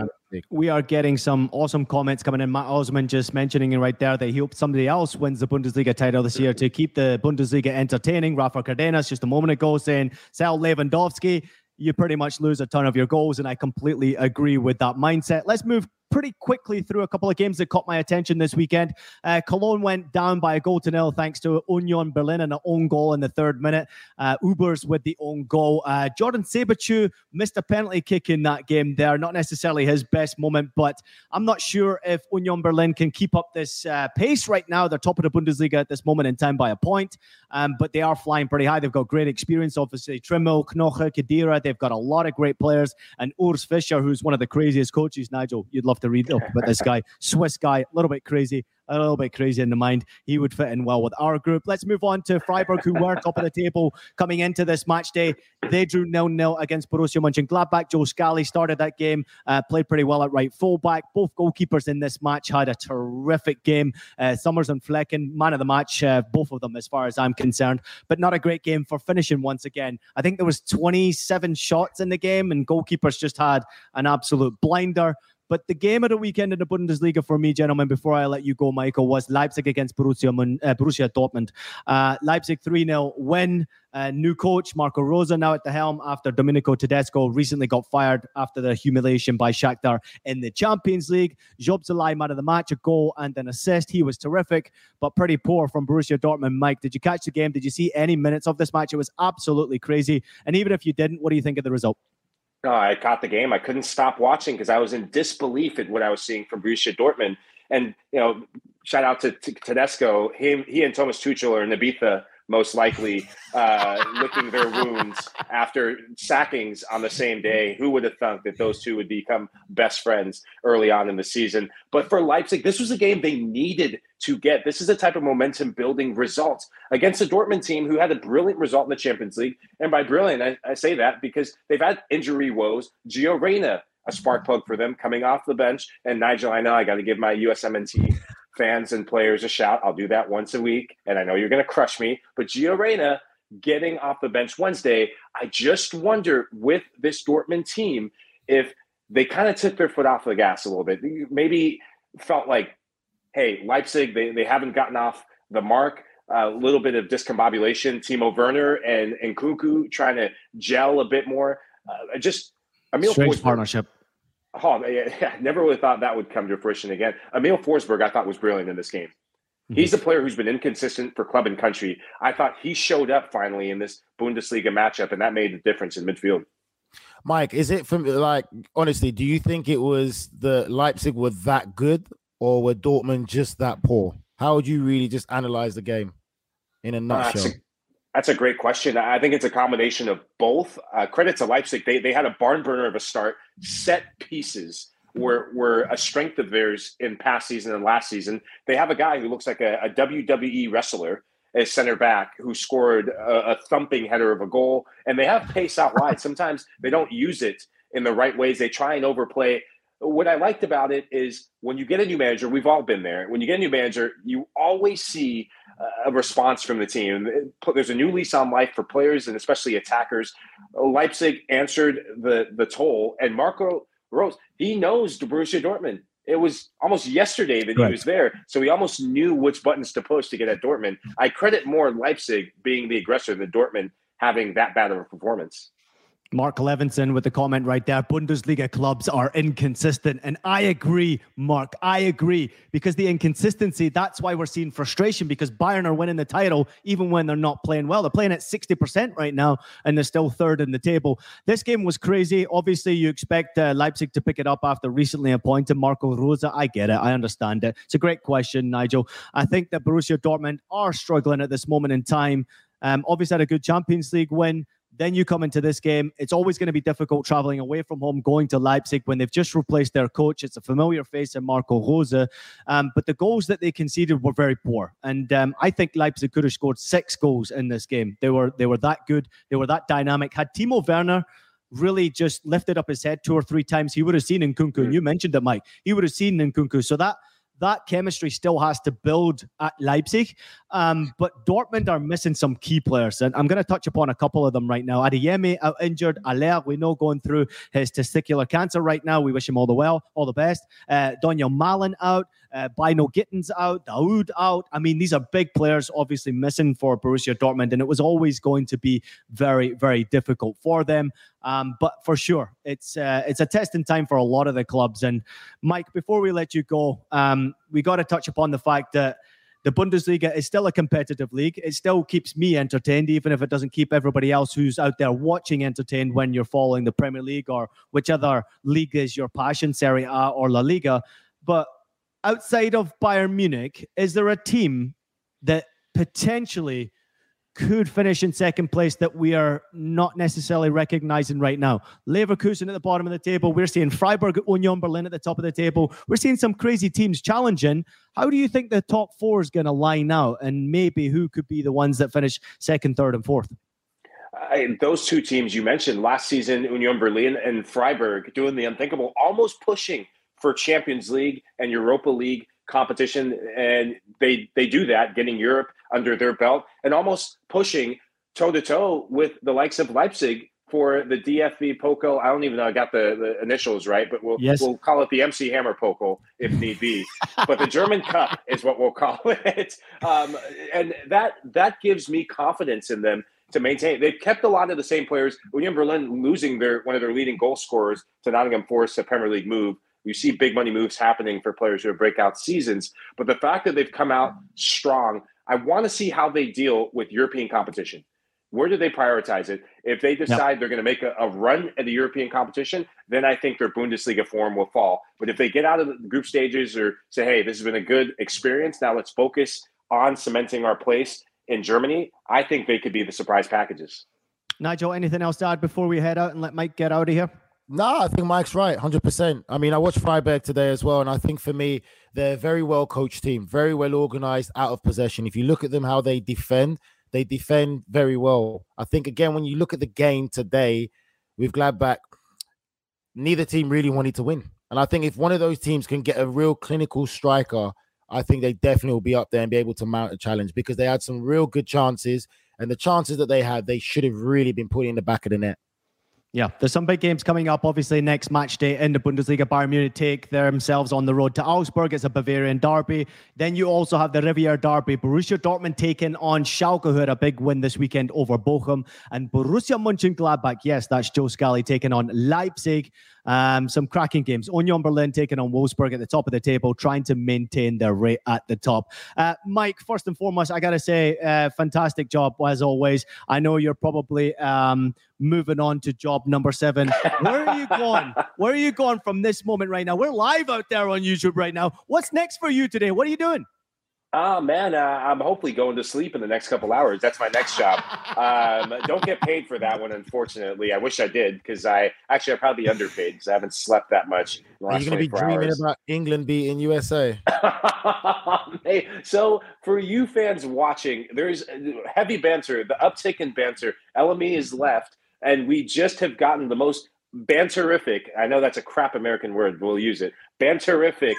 We are getting some awesome comments coming in. Matt Osman just mentioning it right there that he hopes somebody else wins the Bundesliga title this year to keep the Bundesliga entertaining. Rafa Cardenas just a moment ago saying sell Lewandowski you pretty much lose a ton of your goals. And I completely agree with that mindset. Let's move pretty quickly through a couple of games that caught my attention this weekend. Uh, Cologne went down by a goal to nil thanks to Union Berlin and an own goal in the third minute. Uh, Hübers with the own goal. Uh, Jordan Siebatcheu missed a penalty kick in that game there. Not necessarily his best moment, but I'm not sure if Union Berlin can keep up this uh, pace right now. They're top of the Bundesliga at this moment in time by a point, um, but they are flying pretty high. They've got great experience, obviously. Trimmel, Knoche, Khedira. They've got a lot of great players. And Urs Fischer, who's one of the craziest coaches, Nigel, you'd love to read up about this guy. Swiss guy, a little bit crazy a little bit crazy in the mind. He would fit in well with our group. Let's move on to Freiburg, who were top of the table coming into this match day. They drew nil nil against Borussia Mönchengladbach. Joe Scally started that game, uh, played pretty well at right fullback. Both goalkeepers in this match had a terrific game. Uh, Summers and Flekken, man of the match, uh, both of them, as far as I'm concerned. But not a great game for finishing once again. I think there was 27 shots in the game, and goalkeepers just had an absolute blinder. But the game of the weekend in the Bundesliga for me, gentlemen, before I let you go, Michael, was Leipzig against Borussia, uh, Borussia Dortmund. Uh, Leipzig 3 0 win. Uh, new coach, Marco Rose now at the helm after Domenico Tedesco recently got fired after the humiliation by Shakhtar in the Champions League. Szoboszlai, man of the match, a goal and an assist. He was terrific, but pretty poor from Borussia Dortmund. Mike, did you catch the game? Did you see any minutes of this match? It was absolutely crazy. And even if you didn't, what do you think of the result? I caught the game. I couldn't stop watching because I was in disbelief at what I was seeing from Borussia Dortmund. And you know, shout out to, to Tedesco. Him, he and Thomas Tuchel are in Ibiza most likely uh, licking their wounds after sackings on the same day. Who would have thunk that those two would become best friends early on in the season? But for Leipzig, this was a game they needed to get. This is a type of momentum building result against a Dortmund team who had a brilliant result in the Champions League. And by brilliant, I, I say that because they've had injury woes. Gio Reyna, a spark plug for them coming off the bench. And Nigel, I know I got to give my USMNT fans and players a shout. I'll do that once a week. And I know you're going to crush me, but Gio Reyna getting off the bench Wednesday, I just wonder with this Dortmund team if they kind of took their foot off the gas a little bit. Maybe felt like, hey, Leipzig, they, they haven't gotten off the mark. A little bit of discombobulation. Timo Werner and, and Nkunku trying to gel a bit more. Uh, just Emil Strange partnership. Oh, yeah, never really thought that would come to fruition again. Emil Forsberg, I thought was brilliant in this game. Mm-hmm. He's a player who's been inconsistent for club and country. I thought he showed up finally in this Bundesliga matchup, and that made the difference in midfield. Mike, is it from like honestly? Do you think it was the Leipzig were that good, or were Dortmund just that poor? How would you really just analyze the game in a nutshell? Uh, that's a great question. I think it's a combination of both. Uh, credit to Leipzig; they they had a barn burner of a start. Set pieces were were a strength of theirs in past season and last season. They have a guy who looks like a, a WWE wrestler as center back who scored a, a thumping header of a goal, and they have pace out wide. Sometimes they don't use it in the right ways. They try and overplay what I liked about it is when you get a new manager, we've all been there. When you get a new manager, you always see uh, a response from the team. There's a new lease on life for players and especially attackers. Leipzig answered the the toll, and Marco Rose he knows Borussia Dortmund. It was almost yesterday that right. he was there, so he almost knew which buttons to push to get at Dortmund. I credit more Leipzig being the aggressor than Dortmund having that bad of a performance. Mark Levinson with the comment right there. Bundesliga clubs are inconsistent. And I agree, Mark. I agree. Because the inconsistency, that's why we're seeing frustration because Bayern are winning the title even when they're not playing well. They're playing at 60% right now and they're still third in the table. This game was crazy. Obviously, you expect uh, Leipzig to pick it up after recently appointed Marco Rose. I get it. I understand it. It's a great question, Nigel. I think that Borussia Dortmund are struggling at this moment in time. Um, obviously, had a good Champions League win. Then you come into this game. It's always going to be difficult traveling away from home, going to Leipzig when they've just replaced their coach. It's a familiar face in Marco Rose. Um, but the goals that they conceded were very poor. And um, I think Leipzig could have scored six goals in this game. They were they were that good. They were that dynamic. Had Timo Werner really just lifted up his head two or three times, he would have seen Nkunku. And you mentioned it, Mike. He would have seen Nkunku. So that that chemistry still has to build at Leipzig. Um, but Dortmund are missing some key players, and I'm going to touch upon a couple of them right now. Adeyemi out injured. Haller, we know, going through his testicular cancer right now. We wish him all the well, all the best. Uh, Donyell Malen out. Uh, Bynoe-Gittens out. Dahoud out. I mean, these are big players, obviously missing for Borussia Dortmund, and it was always going to be very, very difficult for them. Um, but for sure, it's uh, it's a testing time for a lot of the clubs. And Mike, before we let you go, um, we got to touch upon the fact that the Bundesliga is still a competitive league. It still keeps me entertained, even if it doesn't keep everybody else who's out there watching entertained when you're following the Premier League or whichever league is your passion, Serie A or La Liga. But outside of Bayern Munich, is there a team that potentially could finish in second place that we are not necessarily recognizing right now. Leverkusen at the bottom of the table. We're seeing Freiburg, Union Berlin at the top of the table. We're seeing some crazy teams challenging. How do you think the top four is going to line out, and maybe who could be the ones that finish second, third, and fourth? I, those two teams you mentioned last season, Union Berlin and Freiburg, doing the unthinkable, almost pushing for Champions League and Europa League competition, and they they do that, getting Europe under their belt and almost pushing toe to toe with the likes of Leipzig for the DFB Pokal. I don't even know I got the, the initials right, but we'll yes. we'll call it the MC Hammer Pokal if need be. but the German Cup is what we'll call it, um, and that that gives me confidence in them to maintain. They've kept a lot of the same players. Union Berlin losing their one of their leading goal scorers to Nottingham Forest, a Premier League move. You see big money moves happening for players who have breakout seasons, but the fact that they've come out strong, I want to see how they deal with European competition. Where do they prioritize it? If they decide yep. they're going to make a, a, run at the European competition, then I think their Bundesliga form will fall. But if they get out of the group stages or say, hey, this has been a good experience, now let's focus on cementing our place in Germany, I think they could be the surprise packages. Nigel, anything else to add before we head out and let Mike get out of here? No, I think Mike's right, hundred percent. I mean, I watched Freiburg today as well, and I think for me, they're a very well coached team, very well organized, out of possession. If you look at them, how they defend, they defend very well. I think again, when you look at the game today with Gladbach, neither team really wanted to win, and I think if one of those teams can get a real clinical striker, I think they definitely will be up there and be able to mount a challenge because they had some real good chances, and the chances that they had, they should have really been put in the back of the net. Yeah, there's some big games coming up. Obviously, next match day in the Bundesliga, Bayern Munich take themselves on the road to Augsburg. It's a Bavarian derby. Then you also have the Revier derby. Borussia Dortmund taking on Schalke, who had a big win this weekend over Bochum. And Borussia Mönchengladbach, yes, that's Joe Scally taking on Leipzig. Um, some cracking games. Union Berlin taking on Wolfsburg at the top of the table, trying to maintain their rate at the top. Uh, Mike, first and foremost, I got to say, uh, fantastic job as always. I know you're probably um, moving on to job number seven. Where are you going? Where are you going from this moment right now? We're live out there on YouTube right now. What's next for you today? What are you doing? Oh man, uh, I'm hopefully going to sleep in the next couple hours. That's my next job. Um, don't get paid for that one, unfortunately. I wish I did because I actually I'm probably underpaid because I haven't slept that much. Are you going to be dreaming hours. about England beating USA? hey, so for you fans watching, there's heavy banter. The uptick in banter. LME is left, and we just have gotten the most banterific. I know that's a crap American word. but We'll use it. Banterific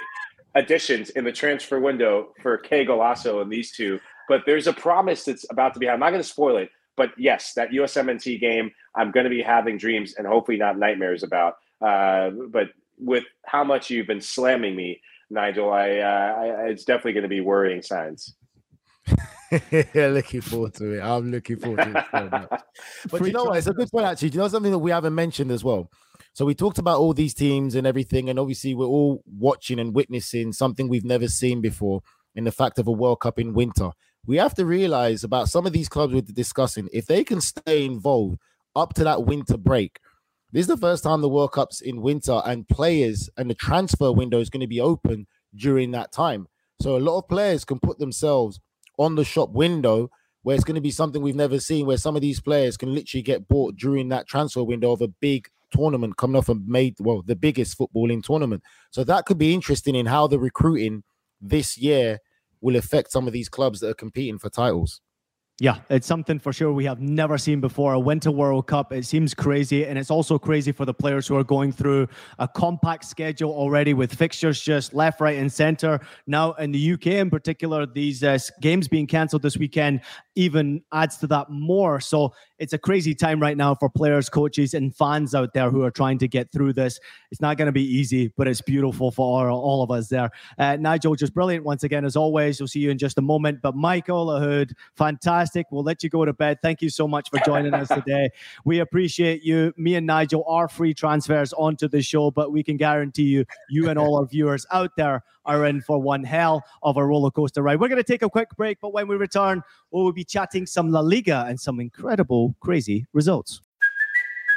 additions in the transfer window for Que Golazo and these two. But there's a promise that's about to be. I'm not going to spoil it, but yes, that USMNT game, I'm going to be having dreams and hopefully not nightmares about. Uh, but with how much you've been slamming me, Nigel, I, uh, I it's definitely going to be worrying signs. Yeah, looking forward to it. I'm looking forward to it. But you know what? It's a good point, actually. Do you know something that we haven't mentioned as well? So we talked about all these teams and everything, and obviously we're all watching and witnessing something we've never seen before in the fact of a World Cup in winter. We have to realize about some of these clubs we're discussing, if they can stay involved up to that winter break, this is the first time the World Cup's in winter, and players and the transfer window is going to be open during that time. So a lot of players can put themselves on the shop window where it's going to be something we've never seen, where some of these players can literally get bought during that transfer window of a big tournament coming off and made well the biggest footballing tournament. So that could be interesting in how the recruiting this year will affect some of these clubs that are competing for titles. Yeah, it's something for sure we have never seen before. A Winter World Cup, it seems crazy. And it's also crazy for the players who are going through a compact schedule already with fixtures just left, right, and center. Now, in the UK in particular, these uh, games being cancelled this weekend even adds to that more. So it's a crazy time right now for players, coaches, and fans out there who are trying to get through this. It's not going to be easy, but it's beautiful for all, of us there. Uh, Nigel, just brilliant once again, as always. We'll see you in just a moment. But Michael Lahoud, fantastic. We'll let you go to bed. Thank you so much for joining us today. We appreciate you. Me and Nigel are free transfers onto the show, but we can guarantee you, you and all our viewers out there are in for one hell of a roller coaster ride. We're going to take a quick break, but when we return, we will be chatting some La Liga and some incredible, crazy results.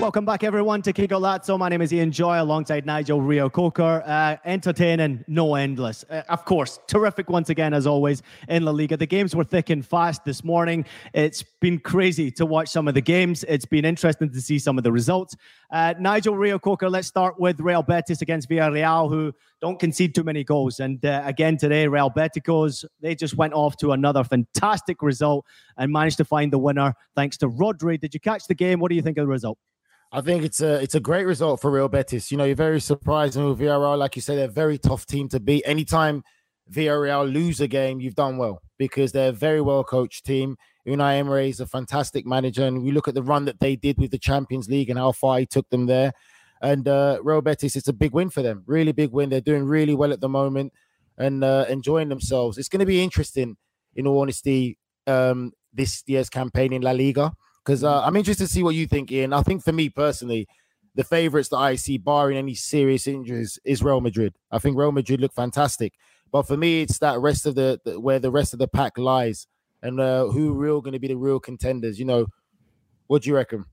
Welcome back, everyone, to Que Golazo. My name is Ian Joy alongside Nigel Reo-Coker. Uh, entertaining, no endless. Uh, of course, terrific once again, as always, in La Liga. The games were thick and fast this morning. It's been crazy to watch some of the games. It's been interesting to see some of the results. Uh, Nigel Reo-Coker, let's start with Real Betis against Villarreal, who don't concede too many goals. And uh, again, today, Real Beticos, they just went off to another fantastic result and managed to find the winner thanks to Rodri. Did you catch the game? What do you think of the result? I think it's a it's a great result for Real Betis. You know, you're very surprised with Villarreal. Like you say, they're a very tough team to beat. Anytime Villarreal lose a game, you've done well because they're a very well coached team. Unai Emery is a fantastic manager, and we look at the run that they did with the Champions League and how far he took them there. And uh, Real Betis, it's a big win for them. Really big win. They're doing really well at the moment and uh, enjoying themselves. It's going to be interesting, in all honesty, um, this year's campaign in La Liga because uh, I'm interested to see what you think, Ian. I think for me personally, the favorites that I see, barring any serious injuries, is Real Madrid. I think Real Madrid look fantastic, but for me, it's that rest of the, the where the rest of the pack lies, and uh, who real going to be the real contenders. You know, what do you reckon?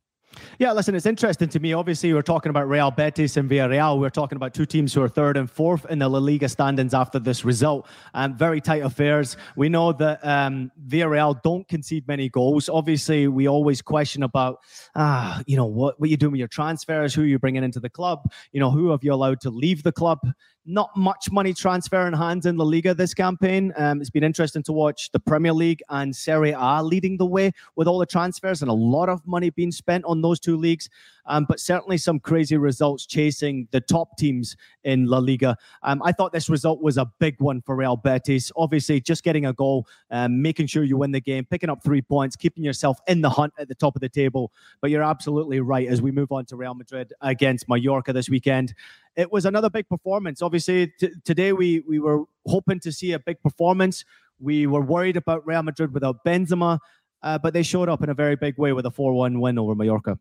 Yeah, listen, it's interesting to me. Obviously, we're talking about Real Betis and Villarreal. We're talking about two teams who are third and fourth in the La Liga standings after this result. Um, very tight affairs. We know that um, Villarreal don't concede many goals. Obviously, we always question about, ah, you know, what what you doing with your transfers, who you're bringing into the club, you know, who have you allowed to leave the club not much money transfer in hands in La Liga this campaign. Um, it's been interesting to watch the Premier League and Serie A leading the way with all the transfers and a lot of money being spent on those two leagues um, but certainly some crazy results chasing the top teams in La Liga. Um, I thought this result was a big one for Real Betis. Obviously, just getting a goal, um, making sure you win the game, picking up three points, keeping yourself in the hunt at the top of the table. But you're absolutely right as we move on to Real Madrid against Mallorca this weekend. It was another big performance. Obviously, t- today we we were hoping to see a big performance. We were worried about Real Madrid without Benzema, uh, but they showed up in a very big way with a 4 1 win over Mallorca.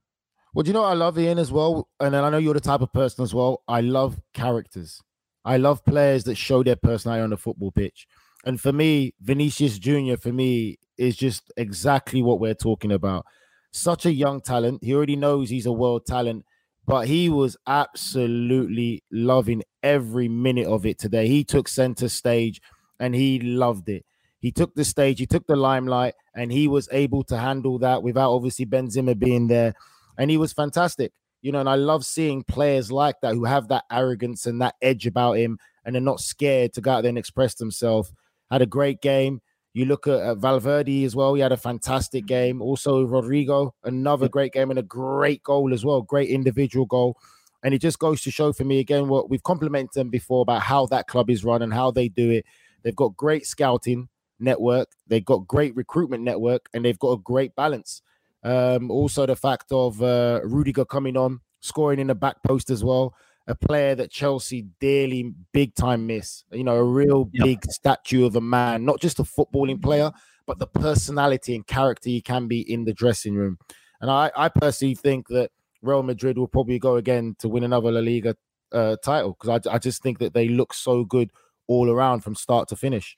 Well, do you know I love Ian as well? And I know you're the type of person as well. I love characters. I love players that show their personality on the football pitch. And for me, Vinicius Jr., for me, is just exactly what we're talking about. Such a young talent. He already knows he's a world talent, but he was absolutely loving every minute of it today. He took center stage and he loved it. He took the stage, he took the limelight, and he was able to handle that without obviously Benzema being there and he was fantastic. You know, and I love seeing players like that who have that arrogance and that edge about him, and they're not scared to go out there and express themselves. Had a great game. You look at, at Valverde as well. He had a fantastic game. Also, Rodrigo, another great game and a great goal as well. Great individual goal. And it just goes to show for me again what we've complimented them before about how that club is run and how they do it. They've got great scouting, network. They've got great recruitment network, and they've got a great balance. Um, also, the fact of uh, Rudiger coming on, scoring in the back post as well. A player that Chelsea dearly big time miss. You know, a real Yep. big statue of a man, not just a footballing player, but the personality and character he can be in the dressing room. And I, I personally think that Real Madrid will probably go again to win another La Liga uh, title because I, I just think that they look so good all around from start to finish.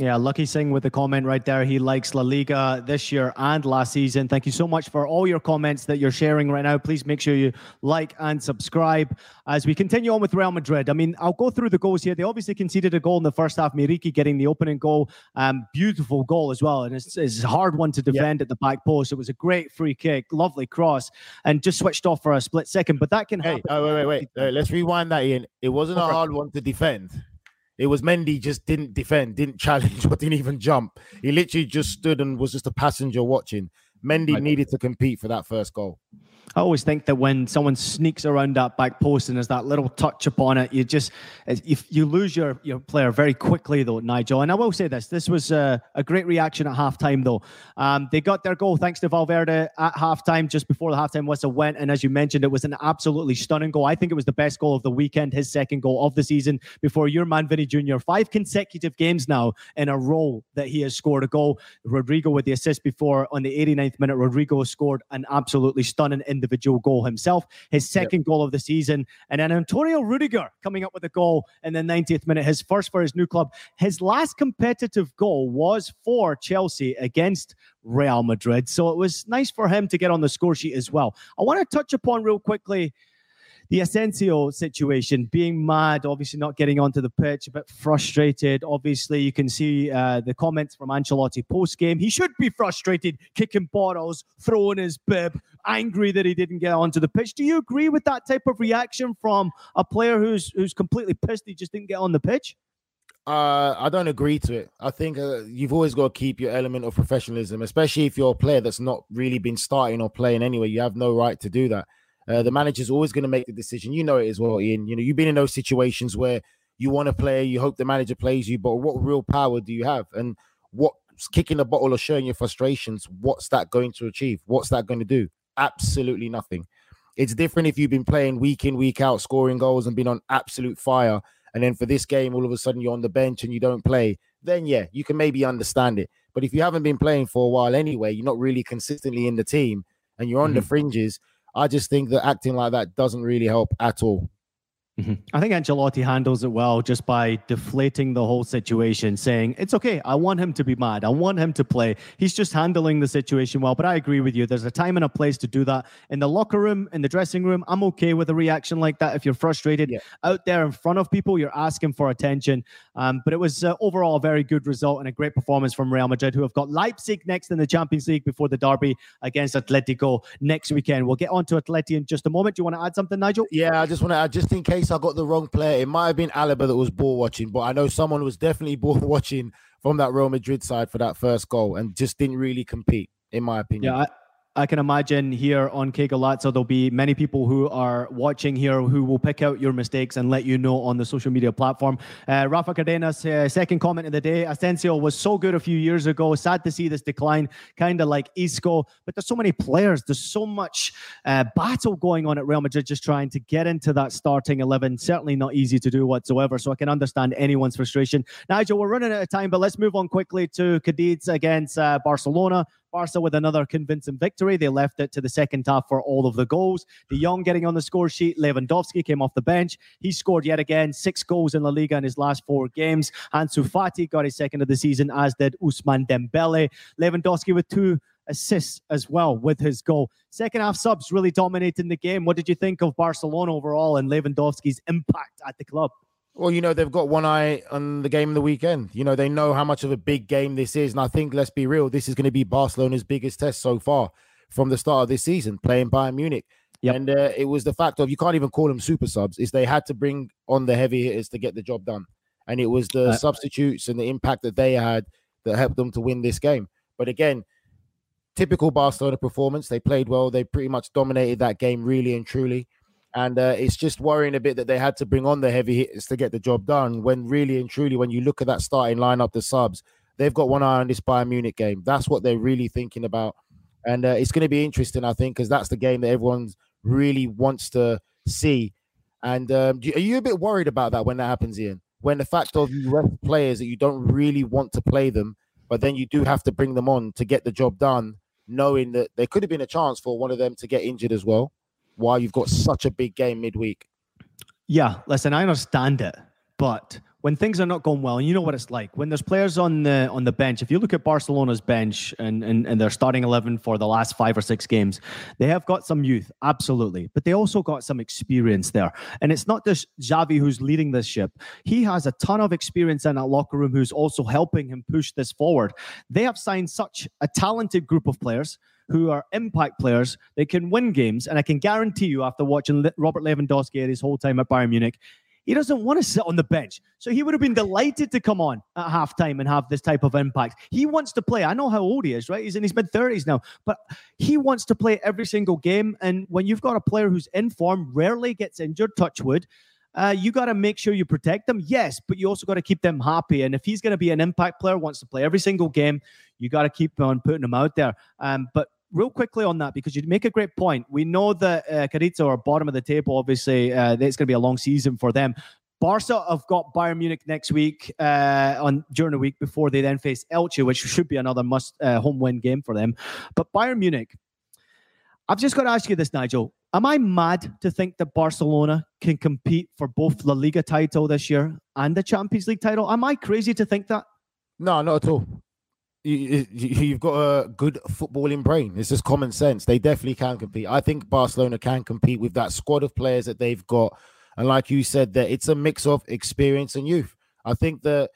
Yeah, Lucky Singh with the comment right there. He likes La Liga this year and last season. Thank you so much for all your comments that you're sharing right now. Please make sure you like and subscribe as we continue on with Real Madrid. I mean, I'll go through the goals here. They obviously conceded a goal in the first half. Muriqi getting the opening goal. Um, beautiful goal as well. And it's, it's a hard one to defend at the back post. It was a great free kick, lovely cross, and just switched off for a split second. But that can Hey, happen. oh, wait, wait, wait. Let's rewind that, Ian. It wasn't a hard one to defend. It was Mendy just didn't defend, didn't challenge, or didn't even jump. He literally just stood and was just a passenger watching. Mendy needed to compete for that first goal. I always think that when someone sneaks around that back post and there's that little touch upon it, you just you, you lose your your player very quickly, though, Nigel. And I will say this: this was a, a great reaction at halftime, though. Um, they got their goal thanks to Valverde at halftime, just before the halftime whistle went. And as you mentioned, it was an absolutely stunning goal. I think it was the best goal of the weekend, his second goal of the season. Before your man Vinny Jr. Five consecutive games now in a row that he has scored a goal. Rodrigo with the assist before on the 89th minute. Rodrigo scored an absolutely stunning individual goal himself, his second goal of the season. And then Antonio Rudiger coming up with a goal in the 90th minute, his first for his new club. His last competitive goal was for Chelsea against Real Madrid. So it was nice for him to get on the score sheet as well. I want to touch upon real quickly the Asensio situation, being mad, obviously not getting onto the pitch, a bit frustrated. Obviously, you can see uh, the comments from Ancelotti post game. He should be frustrated, kicking bottles, throwing his bib, angry that he didn't get onto the pitch. Do you agree with that type of reaction from a player who's who's completely pissed he just didn't get on the pitch? Uh, I don't agree to it. I think uh, you've always got to keep your element of professionalism, especially if you're a player that's not really been starting or playing anyway. You have no right to do that. Uh, the manager's always going to make the decision. You know it as well, Ian. You know you've been in those situations where you want to play, you hope the manager plays you, but what real power do you have? And what kicking a bottle or showing your frustrations? What's that going to achieve? What's that going to do? Absolutely nothing. It's different if you've been playing week in, week out, scoring goals and been on absolute fire. And then for this game, all of a sudden you're on the bench and you don't play. Then, yeah, you can maybe understand it. But if you haven't been playing for a while anyway, you're not really consistently in the team and you're on the fringes, I just think that acting like that doesn't really help at all. I think Ancelotti handles it well just by deflating the whole situation, saying, It's okay. I want him to be mad. I want him to play. He's just handling the situation well. But I agree with you. There's a time and a place to do that. In the locker room, in the dressing room, I'm okay with a reaction like that. If you're frustrated Yeah. out there in front of people, you're asking for attention. Um, but it was uh, overall a very good result and a great performance from Real Madrid, who have got Leipzig next in the Champions League before the derby against Atletico next weekend. We'll get on to Atleti in just a moment. Do you want to add something, Nigel? Yeah, I just want to, add, just in case I got the wrong player, it might have been Alaba that was ball watching, but I know someone was definitely ball watching from that Real Madrid side for that first goal and just didn't really compete, in my opinion. Yeah, I, can imagine here on Que Golazo, there'll be many people who are watching here who will pick out your mistakes and let you know on the social media platform. Uh, Rafa Cardenas, uh, second comment of the day. Asensio was so good a few years ago. Sad to see this decline, kind of like Isco. But there's so many players. There's so much uh, battle going on at Real Madrid just trying to get into that starting 11. Certainly not easy to do whatsoever. So I can understand anyone's frustration. Nigel, we're running out of time, but let's move on quickly to Cadiz against uh, Barcelona. Barca with another convincing victory. They left it to the second half for all of the goals. De Jong getting on the score sheet. Lewandowski came off the bench. He scored yet again six goals in La Liga in his last four games. Ansu Fati got his second of the season, as did Ousmane Dembele. Lewandowski with two assists as well with his goal. Second half subs really dominating the game. What did you think of Barcelona overall and Lewandowski's impact at the club? Well, you know, they've got one eye on the game of the weekend. You know, they know how much of a big game this is. And I think, let's be real, this is going to be Barcelona's biggest test so far from the start of this season, playing Bayern Munich. Yep. And uh, it was the fact of you can't even call them super subs, is they had to bring on the heavy hitters to get the job done. And it was the Uh, substitutes and the impact that they had that helped them to win this game. But again, typical Barcelona performance. They played well. They pretty much dominated that game, really and truly. And uh, it's just worrying a bit that they had to bring on the heavy hitters to get the job done. When really and truly, when you look at that starting lineup, the subs, they've got one eye on this Bayern Munich game. That's what they're really thinking about. And uh, it's going to be interesting, I think, because that's the game that everyone really wants to see. And um, are you a bit worried about that when that happens, Ian? When the fact of you rest players that you don't really want to play them, but then you do have to bring them on to get the job done, knowing that there could have been a chance for one of them to get injured as well, while you've got such a big game midweek. Yeah, listen, I understand it, but when things are not going well, and you know what it's like when there's players on the on the bench. If you look at Barcelona's bench and and, and their starting eleven for the last five or six games, they have got some youth, absolutely, but they also got some experience there. And it's not just Xavi who's leading this ship; he has a ton of experience in that locker room who's also helping him push this forward. They have signed such a talented group of players who are impact players. They can win games, and I can guarantee you, after watching Robert Lewandowski his whole time at Bayern Munich, he doesn't want to sit on the bench. So he would have been delighted to come on at halftime and have this type of impact. He wants to play. I know how old he is, right? He's in his mid 30s now, but he wants to play every single game. And when you've got a player who's in form, rarely gets injured, touch wood, uh, you got to make sure you protect them. Yes, but you also got to keep them happy. And if he's going to be an impact player, wants to play every single game, you got to keep on putting him out there. Um, but real quickly on that because you make a great point. We know that uh, are bottom of the table. Obviously, uh, it's going to be a long season for them. Barca have got Bayern Munich next week uh, on during the week before they then face Elche, which should be another must uh, home win game for them. But Bayern Munich, I've just got to ask you this, Nigel. Am I mad to think that Barcelona can compete for both La Liga title this year and the Champions League title? Am I crazy to think that? No, not at all. You, you've got a good footballing brain. It's just common sense. They definitely can compete. I think Barcelona can compete with that squad of players that they've got and like you said, that it's a mix of experience and youth. I think that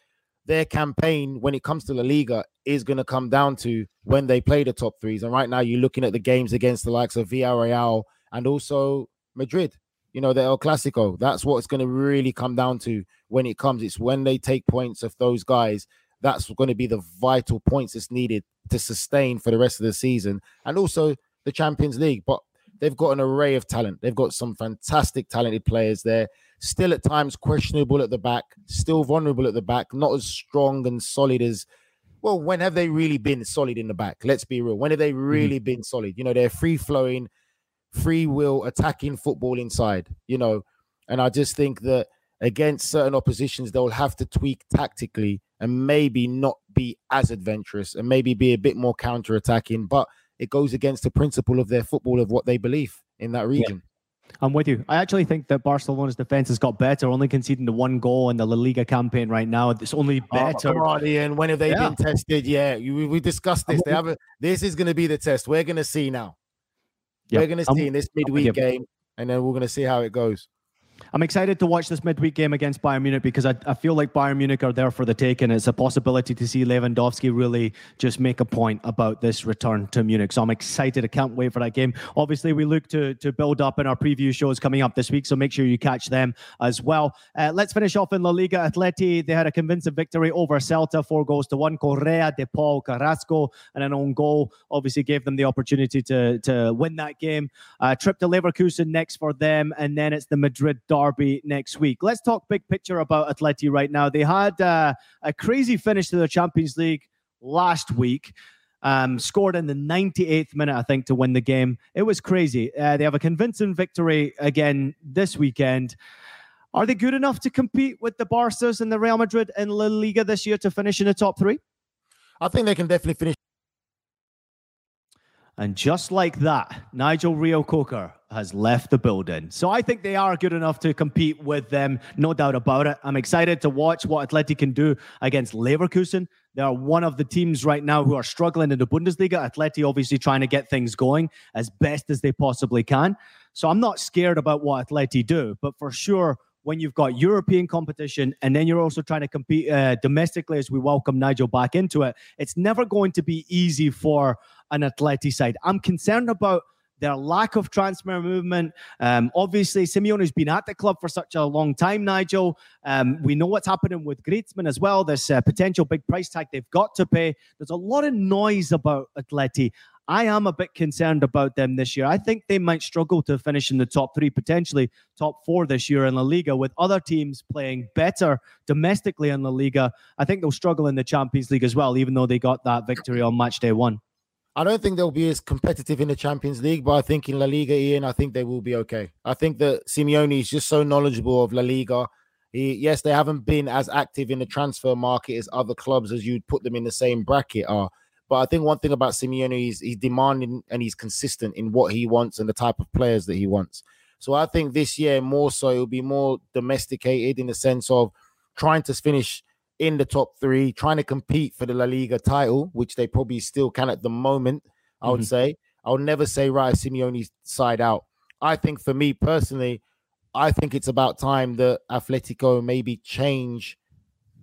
their campaign when it comes to La Liga is going to come down to when they play the top threes. And right now, you're looking at the games against the likes of Villarreal and also Madrid. You know, the El Clasico. That's what it's going to really come down to when it comes. It's when they take points of those guys. That's going to be the vital points that's needed to sustain for the rest of the season and also the Champions League. But they've got an array of talent. They've got some fantastic, talented players there. Still at times questionable at the back, still vulnerable at the back, not as strong and solid as. Well, when have they really been solid in the back? Let's be real. When have they mm-hmm. really mm-hmm. been solid? You know, they're free flowing, free will, attacking football inside, you know. And I just think that against certain oppositions, they'll have to tweak tactically and maybe not be as adventurous and maybe be a bit more counter attacking. But it goes against the principle of their football of what they believe in that region. Yeah. I'm with you. I actually think that Barcelona's defense has got better, only conceding the one goal in the La Liga campaign right now. It's only oh, better. Oh, Ian. When have they yeah. been tested? Yeah, we, we discussed this. They have this is going to be the test. We're going to see now. Yeah. We're going to see I'm, in this midweek game, and then we're going to see how it goes. I'm excited to watch this midweek game against Bayern Munich because I, I feel like Bayern Munich are there for the taking. And it's a possibility to see Lewandowski really just make a point about this return to Munich. So I'm excited. I can't wait for that game. Obviously, we look to to build up in our preview shows coming up this week, so make sure you catch them as well. Uh, let's finish off in La Liga. Atleti, they had a convincing victory over Celta, four goals to one. Correa, De Paul, Carrasco, and an own goal obviously gave them the opportunity to, to win that game. Uh, trip to Leverkusen next for them, and then it's the Madrid next week. Let's talk big picture about Atleti right now. They had uh, a crazy finish to the Champions League last week. Um, scored in the 98th minute, I think, to win the game. It was crazy. Uh, they have a convincing victory again this weekend. Are they good enough to compete with the Barca's and the Real Madrid in La Liga this year to finish in the top three? I think they can definitely finish and just like that, Nigel Reo-Coker has left the building. So I think they are good enough to compete with them, no doubt about it. I'm excited to watch what Atleti can do against Leverkusen. They are one of the teams right now who are struggling in the Bundesliga. Atleti obviously trying to get things going as best as they possibly can. So I'm not scared about what Atleti do, but for sure, when you've got European competition and then you're also trying to compete uh, domestically as we welcome Nigel back into it, it's never going to be easy for an Atleti side. I'm concerned about their lack of transfer movement. Um, obviously, Simeone has been at the club for such a long time, Nigel. Um, we know what's happening with Griezmann as well, this uh, potential big price tag they've got to pay. There's a lot of noise about Atleti. I am a bit concerned about them this year. I think they might struggle to finish in the top three, potentially top four this year in La Liga, with other teams playing better domestically in La Liga. I think they'll struggle in the Champions League as well, even though they got that victory on match day one. I don't think they'll be as competitive in the Champions League, but I think in La Liga, Ian, I think they will be okay. I think that Simeone is just so knowledgeable of La Liga. He, yes, they haven't been as active in the transfer market as other clubs as you'd put them in the same bracket are. But I think one thing about Simeone is he's demanding and he's consistent in what he wants and the type of players that he wants. So I think this year more so it'll be more domesticated in the sense of trying to finish in the top three, trying to compete for the La Liga title, which they probably still can at the moment. I would mm-hmm. say. I'll never say right Simeone's side out. I think for me personally, I think it's about time that Atletico maybe change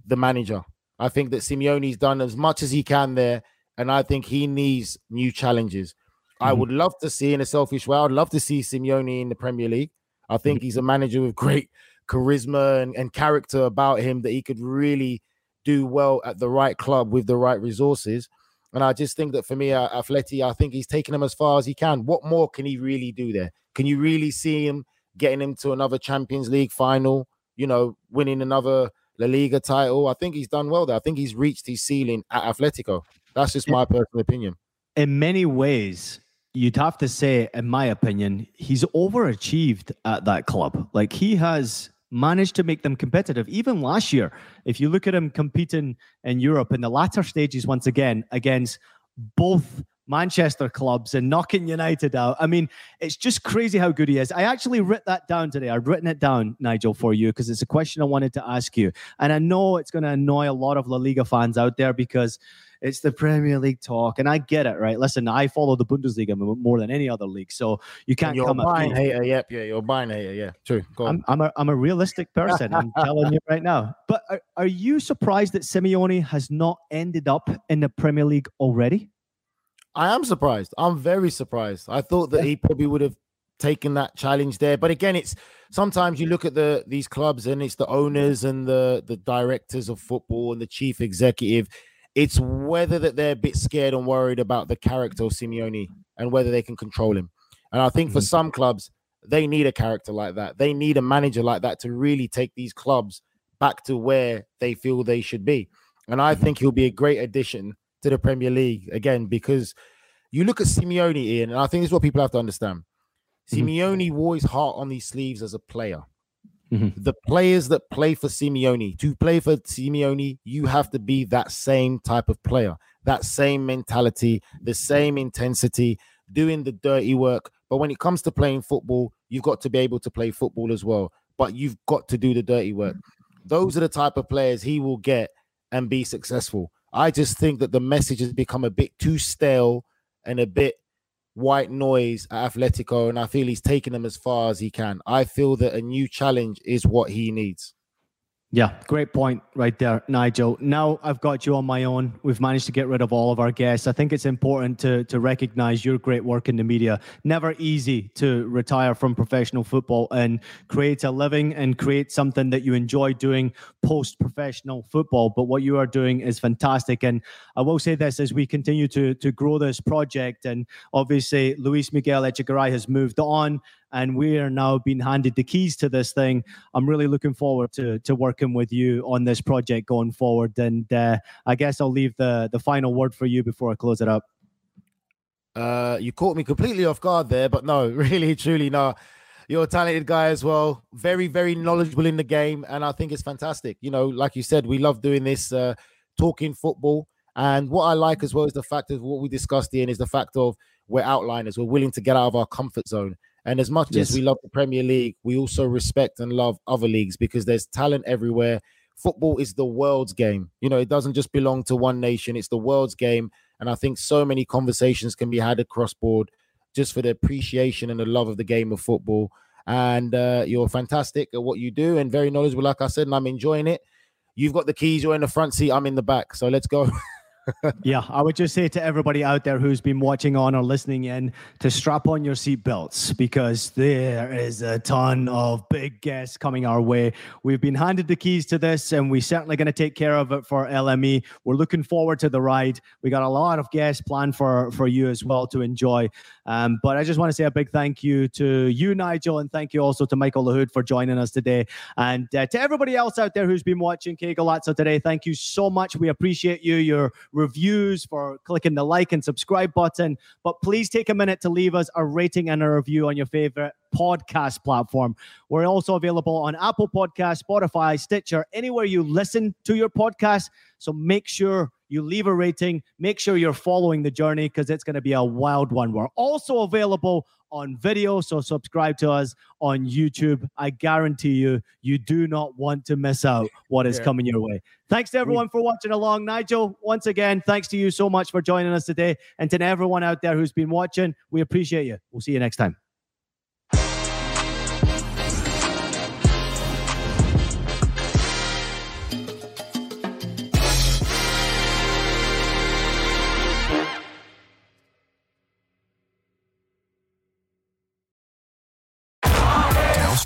the manager. I think that Simeone's done as much as he can there, and I think he needs new challenges. Mm-hmm. I would love to see, in a selfish way, I'd love to see Simeone in the Premier League. I think mm-hmm. he's a manager with great charisma and, and character about him that he could really do well at the right club with the right resources. And I just think that for me, uh, Atleti, I think he's taken him as far as he can. What more can he really do there? Can you really see him getting him to another Champions League final? You know, winning another La Liga title. I think he's done well there. I think he's reached his ceiling at Atletico. That's just my personal opinion. In many ways, you'd have to say, in my opinion, he's overachieved at that club. Like he has managed to make them competitive. Even last year, if you look at him competing in Europe in the latter stages, once again, against both Manchester clubs and knocking United out. I mean, it's just crazy how good he is. I actually wrote that down today. I've written it down, Nigel, for you because it's a question I wanted to ask you. And I know it's going to annoy a lot of La Liga fans out there because it's the Premier League talk, and I get it, right? Listen, I follow the Bundesliga more than any other league, so you can't you're come buying at me. hater. Yep, yeah, you're buying hater. Yeah, true. Go I'm, I'm, a I'm a realistic person. I'm telling you right now. But are, are you surprised that Simeone has not ended up in the Premier League already? I am surprised. I'm very surprised. I thought that he probably would have taken that challenge there. But again, it's sometimes you look at the these clubs and it's the owners and the the directors of football and the chief executive. It's whether that they're a bit scared and worried about the character of Simeone and whether they can control him. And I think for mm-hmm. some clubs, they need a character like that. They need a manager like that to really take these clubs back to where they feel they should be. And I mm-hmm. think he'll be a great addition to the Premier League again because you look at Simeone, Ian, and I think this is what people have to understand. Mm-hmm. Simeone wore his heart on these sleeves as a player. Mm-hmm. The players that play for Simeone, to play for Simeone, you have to be that same type of player, that same mentality, the same intensity, doing the dirty work. But when it comes to playing football, you've got to be able to play football as well. But you've got to do the dirty work. Those are the type of players he will get and be successful. I just think that the message has become a bit too stale and a bit white noise at Atletico, and I feel he's taking them as far as he can. I feel that a new challenge is what he needs. Yeah, great point right there, Nigel. Now I've got you on my own. We've managed to get rid of all of our guests. I think it's important to to recognize your great work in the media. Never easy to retire from professional football and create a living and create something that you enjoy doing post professional football. But what you are doing is fantastic. And I will say this as we continue to to grow this project, and obviously Luis Miguel Echegaray has moved on and we are now being handed the keys to this thing. I'm really looking forward to to working with you on this project going forward. And uh, I guess I'll leave the the final word for you before I close it up. Uh, you caught me completely off guard there, but no, really, truly, no. You're a talented guy as well, very, very knowledgeable in the game, and I think it's fantastic. You know, like you said, we love doing this, uh, talking football. And what I like as well is the fact of what we discussed, Ian, is the fact of we're outliners. We're willing to get out of our comfort zone. And as much yes. as we love the Premier League, we also respect and love other leagues because there's talent everywhere. Football is the world's game. You know, it doesn't just belong to one nation, it's the world's game. And I think so many conversations can be had across board just for the appreciation and the love of the game of football. And uh, you're fantastic at what you do and very knowledgeable, like I said, and I'm enjoying it. You've got the keys, you're in the front seat, I'm in the back. So let's go. yeah, I would just say to everybody out there who's been watching on or listening in to strap on your seatbelts because there is a ton of big guests coming our way. We've been handed the keys to this and we're certainly going to take care of it for LME. We're looking forward to the ride. We got a lot of guests planned for, for you as well to enjoy. Um, but I just want to say a big thank you to you, Nigel, and thank you also to Michael Lahoud for joining us today. And uh, to everybody else out there who's been watching Golazo today, thank you so much. We appreciate you, your reviews, for clicking the like and subscribe button. But please take a minute to leave us a rating and a review on your favorite podcast platform. We're also available on Apple Podcast, Spotify, Stitcher, anywhere you listen to your podcast. So make sure you leave a rating. Make sure you're following the journey because it's going to be a wild one. We're also available on video, so subscribe to us on YouTube. I guarantee you, you do not want to miss out what is yeah. coming your way. Thanks to everyone for watching along. Nigel, once again, thanks to you so much for joining us today. And to everyone out there who's been watching, we appreciate you. We'll see you next time.